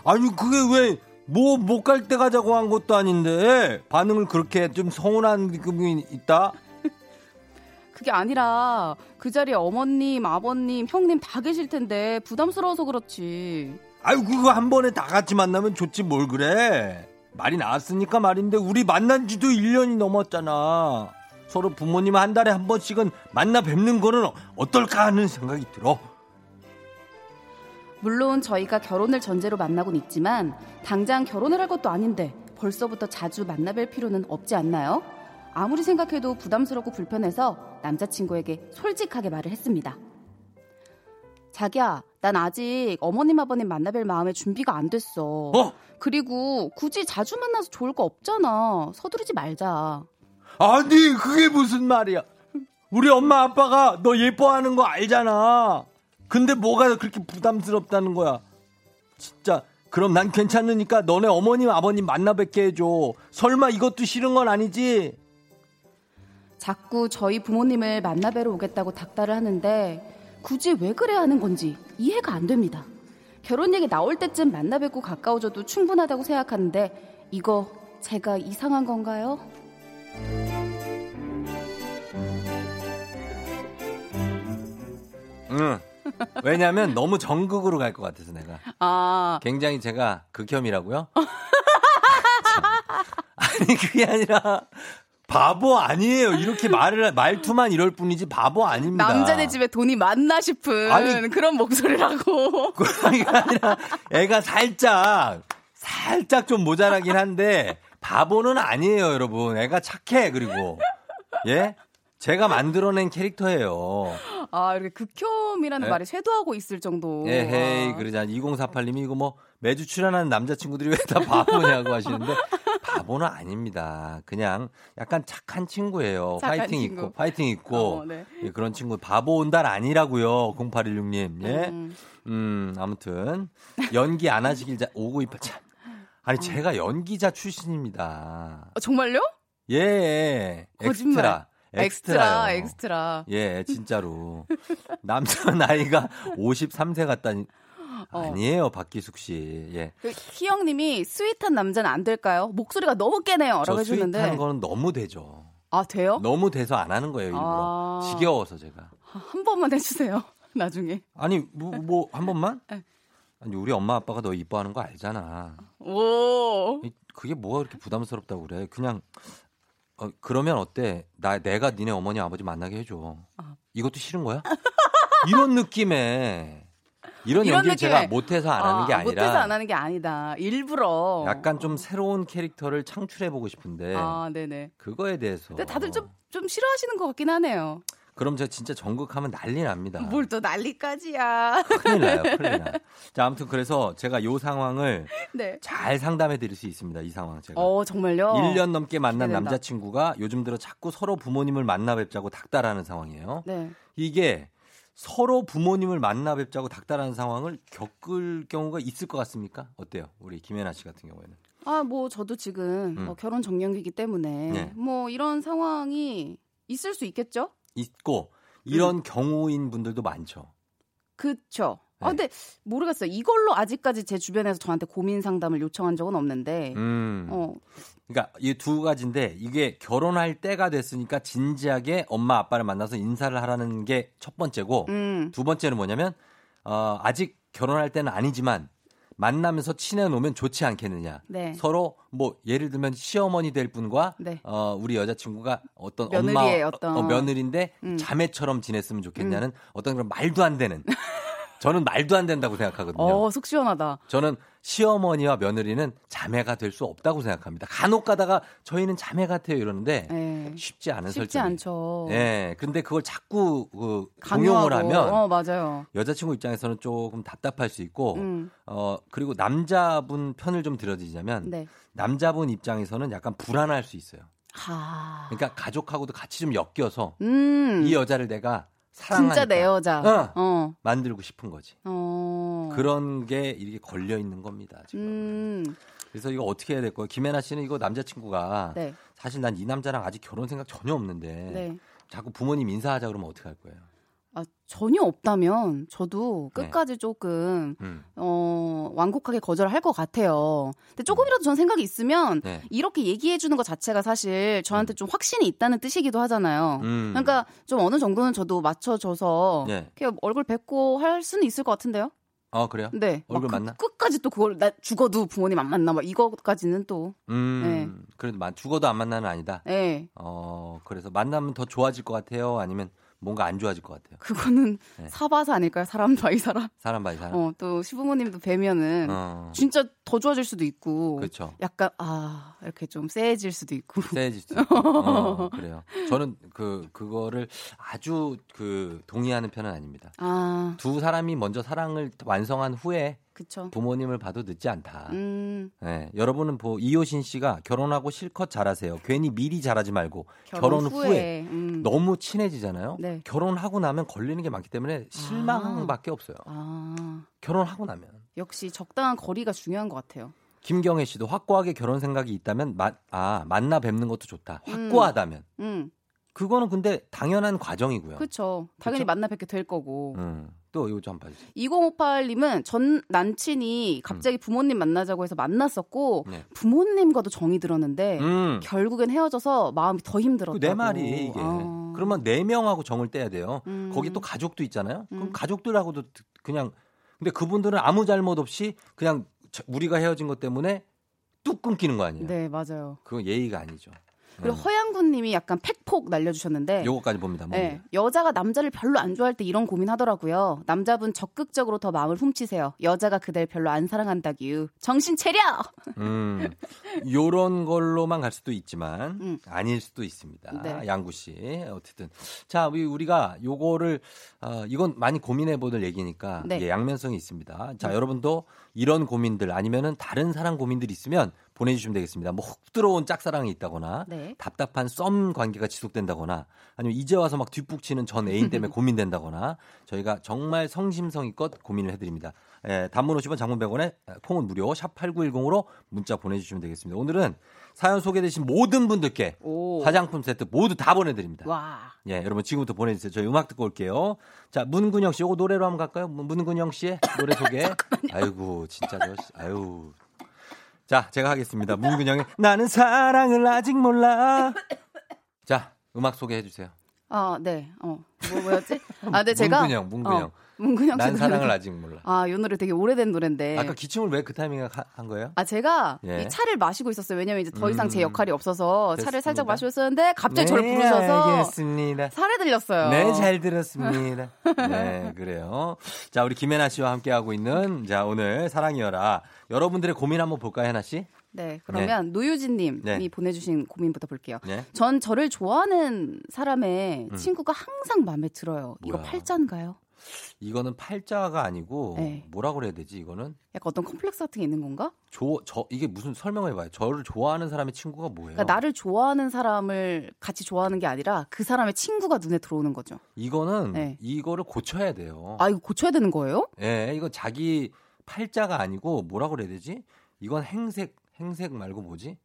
아니, 그게 왜, 뭐, 못 갈 때 가자고 한 것도 아닌데, 반응을 그렇게 좀 서운한 느낌이 있다? 그게 아니라 그 자리에 어머님, 아버님, 형님 다 계실 텐데 부담스러워서 그렇지. 아유 그거 한 번에 다 같이 만나면 좋지 뭘 그래. 말이 나왔으니까 말인데 우리 만난 지도 1년이 넘었잖아. 서로 부모님 한 달에 한 번씩은 만나 뵙는 거는 어떨까 하는 생각이 들어. 물론 저희가 결혼을 전제로 만나곤 있지만 당장 결혼을 할 것도 아닌데 벌써부터 자주 만나 뵐 필요는 없지 않나요? 아무리 생각해도 부담스럽고 불편해서 남자친구에게 솔직하게 말을 했습니다. 자기야, 난 아직 어머님 아버님 만나뵐 마음의 준비가 안 됐어. 어? 그리고 굳이 자주 만나서 좋을 거 없잖아. 서두르지 말자. 아니, 그게 무슨 말이야. 우리 엄마 아빠가 너 예뻐하는 거 알잖아. 근데 뭐가 그렇게 부담스럽다는 거야. 진짜 그럼 난 괜찮으니까 너네 어머님 아버님 만나 뵙게 해줘. 설마 이것도 싫은 건 아니지? 자꾸 저희 부모님을 만나 뵈러 오겠다고 닥달을 하는데 굳이 왜 그래야 하는 건지 이해가 안 됩니다. 결혼 얘기 나올 때쯤 만나 뵙고 가까워져도 충분하다고 생각하는데 이거 제가 이상한 건가요? 응. 왜냐면 너무 정극으로 갈 것 같아서 내가. 아. 굉장히 제가 극혐이라고요? 아니 그게 아니라 바보 아니에요. 이렇게 말을 말투만 이럴 뿐이지 바보 아닙니다. 남자네 집에 돈이 많나 싶은 아니, 그런 목소리라고. 그게 아니라 애가 살짝 살짝 좀 모자라긴 한데 바보는 아니에요, 여러분. 애가 착해 그리고 예? 제가 만들어낸 캐릭터예요. 아, 이렇게 극혐이라는 네? 말이 쇄도하고 있을 정도. 예, 헤이, 그러자 2048님이 이거 뭐 매주 출연하는 남자친구들이 왜 다 바보냐고 하시는데 바보는 아닙니다. 그냥 약간 착한 친구예요. 착한 파이팅 친구. 있고, 파이팅 있고. 어, 네. 예, 그런 친구. 바보 온 달 아니라고요. 0816님. 예. 음. 음, 아무튼. 연기 안 하시길 자, 5928. 참. 아니, 어. 제가 연기자 출신입니다. 어, 정말요? 예. 거짓말. 엑스트라. 엑스트라, 엑스트라. 예, 진짜로. 남자 나이가 53세 같다니. 어. 아니에요, 박기숙 씨. 예. 그 희영님이 sweet한 남자는 안 될까요? 목소리가 너무 깨네요.라고 해주는데. sweet한 거는 너무 되죠. 아 돼요? 너무 돼서 안 하는 거예요 일부러. 아... 지겨워서 제가. 한 번만 해주세요. 나중에. 아니 뭐 뭐 한 번만? 네. 아니 우리 엄마 아빠가 너 이뻐하는 거 알잖아. 오. 그게 뭐가 그렇게 부담스럽다고 그래? 그냥 어, 그러면 어때? 나 내가 니네 어머니 아버지 만나게 해줘. 아. 이것도 싫은 거야? 이런 느낌에 이런, 이런 연기를. 제가 못해서 안 하는 게 아, 아니라 못해서 안 하는 게 아니다. 일부러 약간 좀 새로운 캐릭터를 창출해 보고 싶은데 아, 네네. 그거에 대해서 근데 다들 좀 좀 싫어하시는 것 같긴 하네요. 그럼 저 진짜 전국하면 난리 납니다. 뭘 또 난리까지야. 큰일 나요, 큰일 나. 자, 아무튼 그래서 제가 요 상황을 네. 잘 상담해 드릴 수 있습니다. 이 상황 제가. 어, 정말요? 1년 넘게 만난 기대된다. 남자친구가 요즘 들어 자꾸 서로 부모님을 만나 뵙자고 닥달하는 상황이에요. 네. 이게 서로 부모님을 만나 뵙자고 닥달하는 상황을 겪을 경우가 있을 것 같습니까? 어때요? 우리 김혜나 씨 같은 경우에는. 아, 뭐 저도 지금 음. 뭐 결혼 정년기이기 때문에 네. 뭐 이런 상황이 있을 수 있겠죠? 있고 이런 음. 경우인 분들도 많죠. 그렇죠. 네. 아, 근데 모르겠어요. 이걸로 아직까지 제 주변에서 저한테 고민 상담을 요청한 적은 없는데. 음. 어. 그러니까 이 두 가지인데 이게 결혼할 때가 됐으니까 진지하게 엄마 아빠를 만나서 인사를 하라는 게 첫 번째고 음. 두 번째는 뭐냐면 어, 아직 결혼할 때는 아니지만 만나면서 친해 놓으면 좋지 않겠느냐. 네. 서로 뭐 예를 들면 시어머니 될 분과 네. 어, 우리 여자친구가 어떤 엄마 어떤... 어, 며느리인데 음. 자매처럼 지냈으면 좋겠냐는 음. 어떤 그런 말도 안 되는 저는 말도 안 된다고 생각하거든요. 어, 속 시원하다. 저는 시어머니와 며느리는 자매가 될 수 없다고 생각합니다. 간혹 가다가 저희는 자매 같아요 이러는데 네. 쉽지 않은 쉽지 설정이. 않죠. 예. 네. 근데 그걸 자꾸 그 강요를 하면 어, 맞아요. 여자친구 입장에서는 조금 답답할 수 있고 음. 어 그리고 남자분 편을 좀 들어드리자면 네. 남자분 입장에서는 약간 불안할 수 있어요. 하... 그러니까 가족하고도 같이 좀 엮여서 음. 이 여자를 내가 사랑하니까. 진짜 내 여자. 어. 어. 만들고 싶은 거지. 어. 그런 게 이렇게 걸려 있는 겁니다. 지금. 음. 그래서 이거 어떻게 해야 될 거예요? 김혜나 씨는 이거 남자친구가 네. 사실 난 이 남자랑 아직 결혼 생각 전혀 없는데 네. 자꾸 부모님 인사하자 그러면 어떻게 할 거예요? 아, 전혀 없다면 저도 네. 끝까지 네. 조금 음. 어, 완곡하게 거절할 것 같아요. 근데 조금이라도 전 생각이 있으면 네. 이렇게 얘기해 주는 것 자체가 사실 저한테 음. 좀 확신이 있다는 뜻이기도 하잖아요. 음. 그러니까 좀 어느 정도는 저도 맞춰줘서 네. 이렇게 얼굴 뵙고 할 수는 있을 것 같은데요. 어 그래요? 네. 얼굴 그, 만나? 끝까지 또 그걸 나 죽어도 부모님 안 만나 막 이거까지는 또. 음. 네. 그래도 죽어도 안 만나는 아니다. 네. 어 그래서 만나면 더 좋아질 것 같아요. 아니면 뭔가 안 좋아질 것 같아요. 그거는 네. 사바사 아닐까요? 사람 by 사람. 사람 by 사람. 어, 또 시부모님도 뵈면은 어. 진짜 더 좋아질 수도 있고. 그렇죠. 약간 아 이렇게 좀 쎄해질 수도 있고. 쎄해질 수도 있고. 어, 그래요. 저는 그 그거를 아주 그 동의하는 편은 아닙니다. 아. 두 사람이 먼저 사랑을 완성한 후에 그쵸. 부모님을 봐도 늦지 않다. 음. 네, 여러분은 뭐 이효신 씨가 결혼하고 실컷 잘하세요. 괜히 미리 잘하지 말고 결혼, 결혼 후에, 후에 음. 너무 친해지잖아요. 네. 결혼하고 나면 걸리는 게 많기 때문에 실망밖에 아. 없어요. 아. 결혼하고 나면 역시 적당한 거리가 중요한 것 같아요. 김경혜 씨도 확고하게 결혼 생각이 있다면 마, 아 만나 뵙는 것도 좋다. 확고하다면. 음. 음. 그거는 근데 당연한 과정이고요. 그렇죠. 당연히 그쵸? 만나 뵙게 될 거고. 음. 또 이거 좀 봐주세요. 2058님은 전 남친이 갑자기 음. 부모님 만나자고 해서 만났었고 네. 부모님과도 정이 들었는데 음. 결국엔 헤어져서 마음이 더 힘들었다고. 내 말이 이게. 아. 그러면 네 명하고 정을 떼야 돼요. 음. 거기 또 가족도 있잖아요. 그럼 음. 가족들하고도 그냥 근데 그분들은 아무 잘못 없이 그냥 우리가 헤어진 것 때문에 뚝 끊기는 거 아니에요? 네, 맞아요. 그건 예의가 아니죠. 그리고 네. 허양군님이 약간 팩폭 날려주셨는데. 요거까지 봅니다. 네, 여자가 남자를 별로 안 좋아할 때 이런 고민하더라고요. 남자분 적극적으로 더 마음을 훔치세요. 여자가 그댈 별로 안 사랑한다기유. 정신 차려. 음, 요런 걸로만 갈 수도 있지만 음. 아닐 수도 있습니다. 네. 양구 씨, 어쨌든 자 우리가 요거를 어, 이건 많이 고민해 보는 얘기니까 네. 예, 양면성이 있습니다. 자 음. 여러분도 이런 고민들 아니면은 다른 사랑 고민들 있으면 보내주시면 되겠습니다. 뭐훅 들어온 짝사랑이 있다거나 네. 답답한 썸 관계가 지속된다거나 아니면 이제 와서 막 뒷북치는 전 애인 때문에 고민된다거나 저희가 정말 성심성의껏 고민을 해드립니다. 예, 단문 50원 장문 100원에 콩은 무료 샵 8910으로 문자 보내주시면 되겠습니다. 오늘은 사연 소개되신 모든 분들께 오. 화장품 세트 모두 다 보내드립니다. 와. 예, 여러분 지금부터 보내주세요. 저희 음악 듣고 올게요. 자, 문근영 씨, 이거 노래로 한번 갈까요? 문근영 씨의 노래 소개. 아이고, 진짜 저, 아유. 자, 제가 하겠습니다. 문근영의 나는 사랑을 아직 몰라. 자, 음악 소개해 주세요. 아, 네. 어. 뭐, 뭐였지? 아, 근데 제가. 문근영, 문근영. 어, 문근영 난 사랑을 아직 몰라. 아, 이 노래 되게 오래된 노래인데. 아까 기침을 왜 그 타이밍에 한 거예요? 아, 제가 예. 이 차를 마시고 있었어요. 왜냐면 이제 더 이상 제 음, 역할이 없어서 됐습니다. 차를 살짝 마시고 있었는데 갑자기 네, 저를 부르셔서 알겠습니다. 살에 들렸어요. 네, 잘 들었습니다. 네, 그래요. 자, 우리 김혜나 씨와 함께 하고 있는 자, 오늘 사랑이여라. 여러분들의 고민 한번 볼까요, 혜나 씨? 네, 그러면 네. 노유진님이 네. 보내주신 고민부터 볼게요. 네. 전 저를 좋아하는 사람의 음. 친구가 항상 마음에 들어요. 뭐야. 이거 팔자인가요? 이거는 팔자가 아니고 네. 뭐라 그래야 되지 이거는? 약간 어떤 컴플렉스 같은 게 있는 건가? 저, 저 이게 무슨 설명해 봐요. 저를 좋아하는 사람의 친구가 뭐예요? 그러니까 나를 좋아하는 사람을 같이 좋아하는 게 아니라 그 사람의 친구가 눈에 들어오는 거죠. 이거는 네. 이거를 고쳐야 돼요. 아 이거 고쳐야 되는 거예요? 네, 이거 자기 팔자가 아니고 뭐라 그래야 되지? 이건 행색 행색 말고 뭐지?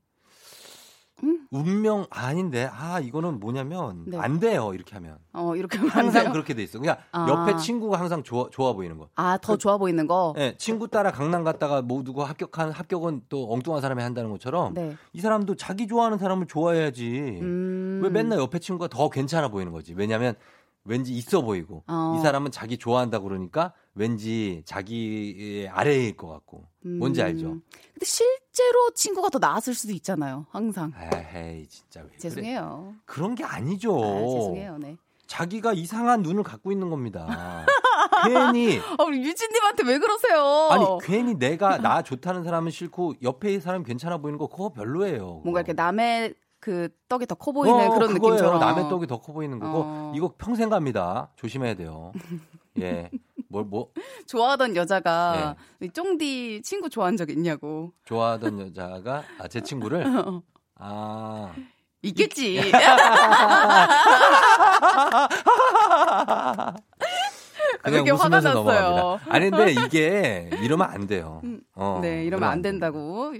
음? 운명 아닌데 아 이거는 뭐냐면 네. 안 돼요 이렇게 하면 어 이렇게 하면 항상 그렇게 돼 있어 그냥 아. 옆에 친구가 항상 좋아 좋아 보이는 거 아더 그, 좋아 보이는 거 네, 친구 따라 강남 갔다가 모두가 합격한 합격은 또 엉뚱한 사람이 한다는 것처럼 네. 이 사람도 자기 좋아하는 사람을 좋아해야지 음. 왜 맨날 옆에 친구가 더 괜찮아 보이는 거지 왜냐하면 왠지 있어 보이고 어. 이 사람은 자기 좋아한다 그러니까 왠지 자기 아래일 것 같고 음. 뭔지 알죠? 근데 실제로 친구가 더 나았을 수도 있잖아요. 항상. 에이 진짜 왜 죄송해요. 그래? 그런 게 아니죠. 아, 죄송해요. 네. 자기가 이상한 눈을 갖고 있는 겁니다. 괜히 아, 우리 유진님한테 왜 그러세요? 아니 괜히 내가 나 좋다는 사람은 싫고 옆에 사람 괜찮아 보이는 거 그거 별로예요. 뭔가 이렇게 남의 그 떡이 더 커 보이는 어, 그런 그거예요. 느낌처럼 남의 떡이 더 커 보이는 거고 어. 이거 평생 갑니다. 조심해야 돼요. 예. 뭘 뭐? 좋아하던 여자가 예. 쫑디 친구 좋아한 적 있냐고. 좋아하던 여자가 아, 제 친구를 아 있겠지. 그냥 웃으면서 넘어갑니다. 아니 근데 이게 이러면 안 돼요. 음, 어, 네, 이러면 안 된다고.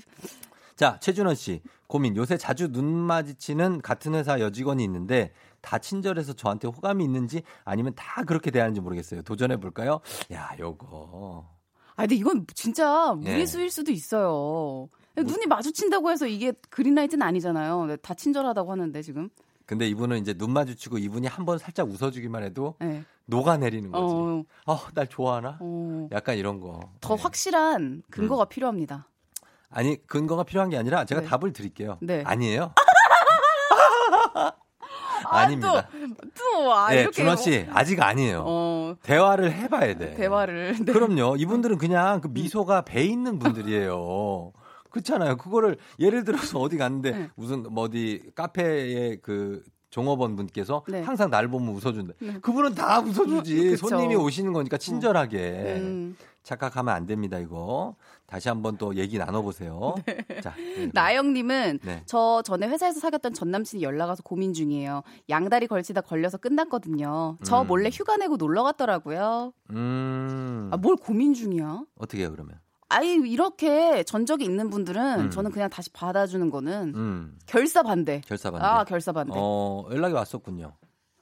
자, 최준원 씨. 고민. 요새 자주 눈 마주치는 같은 회사 여직원이 있는데 다 친절해서 저한테 호감이 있는지 아니면 다 그렇게 대하는지 모르겠어요. 도전해 볼까요? 야, 요거. 아, 근데 이건 진짜 무리수일 예. 수도 있어요. 눈이 마주친다고 해서 이게 그린라이트는 아니잖아요. 다 친절하다고 하는데 지금. 근데 이분은 이제 눈 마주치고 이분이 한 번 살짝 웃어주기만 해도 네. 녹아내리는 거지. 어, 어날 좋아하나? 어. 약간 이런 거. 더 네. 확실한 근거가 음. 필요합니다. 아니 근거가 필요한 게 아니라 제가 네. 답을 드릴게요. 네. 아니에요? 아닙니다. 또, 또 아, 네, 이렇게 준호 씨 뭐. 아직 아니에요. 어... 대화를 해봐야 돼. 대화를. 네. 그럼요. 이분들은 그냥 그 미소가 배 있는 분들이에요. 그렇잖아요. 그거를 예를 들어서 어디 갔는데 네. 무슨 뭐 어디 카페에 그 종업원 분께서 네. 항상 날 보면 웃어준다. 네. 그분은 다 웃어주지. 손님이 오시는 거니까 친절하게. 음. 착각하면 안 됩니다, 이거. 다시 한번 또 얘기 나눠보세요. 네. 자, 나영님은 네. 저 전에 회사에서 사귀었던 전 남친이 연락 와서 고민 중이에요. 양다리 걸치다 걸려서 끝났거든요. 저 음. 몰래 휴가 내고 놀러 갔더라고요. 음. 아, 뭘 고민 중이야? 어떻게 해요, 그러면? 아이 이렇게 전적이 있는 분들은 음. 저는 그냥 다시 받아주는 거는 음. 결사 반대. 결사 반대. 아 결사 반대. 어 연락이 왔었군요.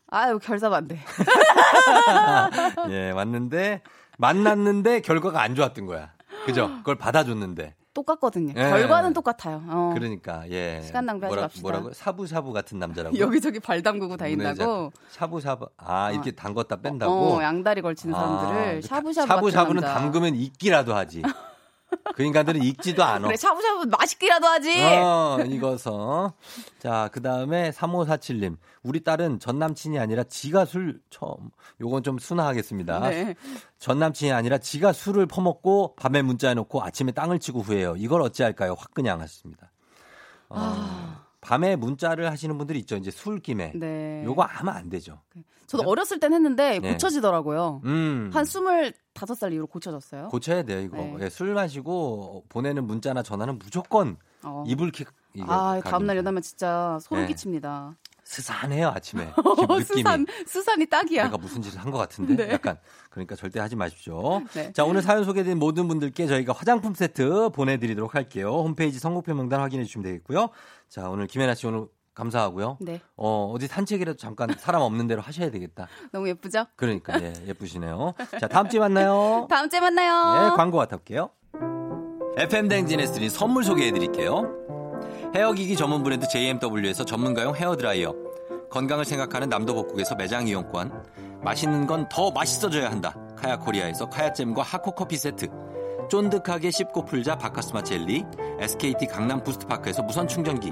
아유 결사 반대. 예 왔는데 만났는데 결과가 안 좋았던 거야. 그죠? 그걸 받아줬는데. 똑같거든요. 예. 결과는 똑같아요. 어. 그러니까 예. 시간 낭비하지 뭐라, 맙시다. 뭐라고? 사부사부 같은 남자라고. 여기저기 발 담그고 다닌다고. 샤부샤부. 아 이렇게 어. 담궜다 뺀다고. 어, 양다리 걸치는 사람들을 아, 샤부샤부. 샤부샤부는 담그면 익기라도 하지. 그 인간들은 익지도 않아. 그래, 샤브샤브 맛있기라도 하지. 어, 익어서. 자, 그 다음에 3547님. 우리 딸은 전 남친이 아니라 지가 술 처음. 요건 좀 순화하겠습니다. 네. 전 남친이 아니라 지가 술을 퍼먹고 밤에 문자해 놓고 아침에 땅을 치고 후회해요. 이걸 어찌할까요? 확 그냥 하십니다. 어, 아. 밤에 문자를 하시는 분들이 있죠. 이제 술김에. 네. 요거 하면 안 되죠. 저도 어렸을 땐 했는데 네. 고쳐지더라고요. 음. 한 스물 다섯 살 이후로 고쳐졌어요. 고쳐야 돼요, 이거. 네. 예, 술 마시고 보내는 문자나 전화는 무조건 어. 이불킥. 아, 다음날 일어나면 진짜 소름 네. 끼칩니다. 스산해요 아침에 스산 스산 이 딱이야. 내가 무슨 짓을 한 것 같은데 네. 약간 그러니까 절대 하지 마십시오. 네. 자 오늘 사연 소개된 모든 분들께 저희가 화장품 세트 보내드리도록 할게요. 홈페이지 선곡표 명단 확인해 주시면 되겠고요. 자 오늘 김혜나 씨 오늘 감사하고요. 네. 어, 어디 산책이라도 잠깐 사람 없는 대로 하셔야 되겠다. 너무 예쁘죠? 그러니까, 예, 예쁘시네요. 자, 다음 주에 만나요. 다음 주에 만나요. 예, 광고 갔다 올게요. FM 대행진에서 드린 선물 소개해 드릴게요. 헤어기기 전문 브랜드 JMW에서 전문가용 헤어드라이어. 건강을 생각하는 남도복국에서 매장 이용권. 맛있는 건 더 맛있어져야 한다. 카야 코리아에서 카야잼과 하코 커피 세트. 쫀득하게 씹고 풀자 박카스맛 젤리. SKT 강남 부스트파크에서 무선 충전기.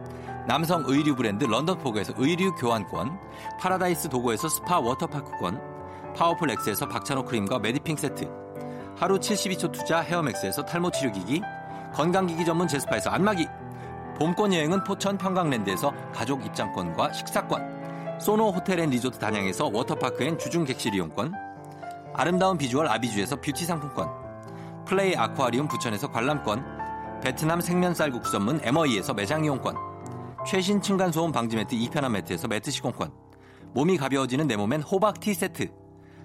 남성 의류 브랜드 런던포그에서 의류 교환권, 파라다이스 도고에서 스파 워터파크권, 파워풀 엑스에서 박찬호 크림과 메디핑 세트, 하루 72초 투자 헤어맥스에서 탈모 치료기기, 건강기기 전문 제스파에서 안마기, 봄꽃 여행은 포천 평강랜드에서 가족 입장권과 식사권, 소노 호텔 앤 리조트 단양에서 워터파크 and 주중 객실 이용권 아름다운 비주얼 아비주에서 뷰티 상품권 플레이 아쿠아리움 부천에서 관람권 베트남 생면 쌀국수 전문 에머이에서 매장 이용권 최신 층간 소음 방지 매트 이편한 매트에서 매트 시공권. 몸이 가벼워지는 내 몸엔 호박 티 세트.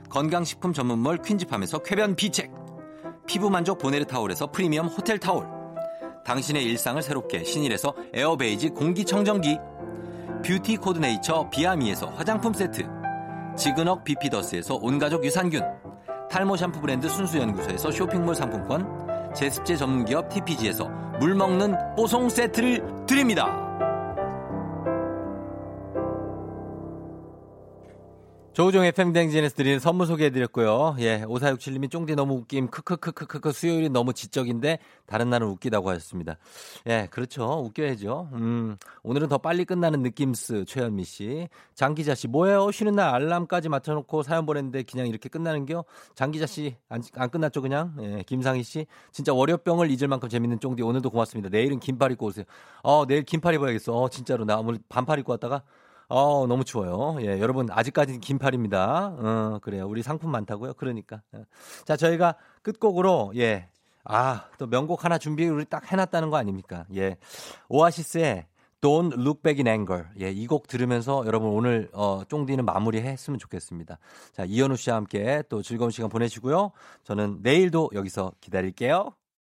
건강식품 전문몰 퀸즈팜에서 쾌변 비책. 피부 만족 보네르 타올에서 프리미엄 호텔 타올. 당신의 일상을 새롭게 신일에서 에어베이지 공기청정기. 뷰티 코드네이처 비아미에서 화장품 세트. 지근억 비피더스에서 온가족 유산균. 탈모 샴푸 브랜드 순수연구소에서 쇼핑몰 상품권. 제습제 전문기업 TPG에서 물먹는 뽀송 세트를 드립니다. 조우종 FM 댕진에서 드리는 선물 소개해드렸고요. 예, 5467님이 쫑디 너무 웃김, 크크크크크크 수요일이 너무 지적인데 다른 날은 웃기다고 하셨습니다. 예, 그렇죠. 웃겨야죠. 음, 오늘은 더 빨리 끝나는 느낌스 최현미 씨. 장기자 씨, 뭐예요? 쉬는 날 알람까지 맞춰놓고 사연 보냈는데 그냥 이렇게 끝나는겨? 장기자 씨, 안, 안 끝났죠, 그냥? 예, 김상희 씨. 진짜 월요병을 잊을 만큼 재밌는 쫑디 오늘도 고맙습니다. 내일은 긴팔 입고 오세요. 어, 내일 긴팔 입어야겠어. 어, 진짜로. 나 오늘 반팔 입고 왔다가 어, 너무 추워요. 예, 여러분, 아직까지는 긴팔입니다. 어, 그래요. 우리 상품 많다고요? 그러니까. 예. 자, 저희가 끝곡으로, 예. 아, 또 명곡 하나 준비 우리 딱 해 놨다는 거 아닙니까? 예. 오아시스의 Don't Look Back in Anger. 예, 이 곡 들으면서 여러분 오늘, 어, 쫑디는 마무리 했으면 좋겠습니다. 자, 이현우 씨와 함께 또 즐거운 시간 보내시고요. 저는 내일도 여기서 기다릴게요.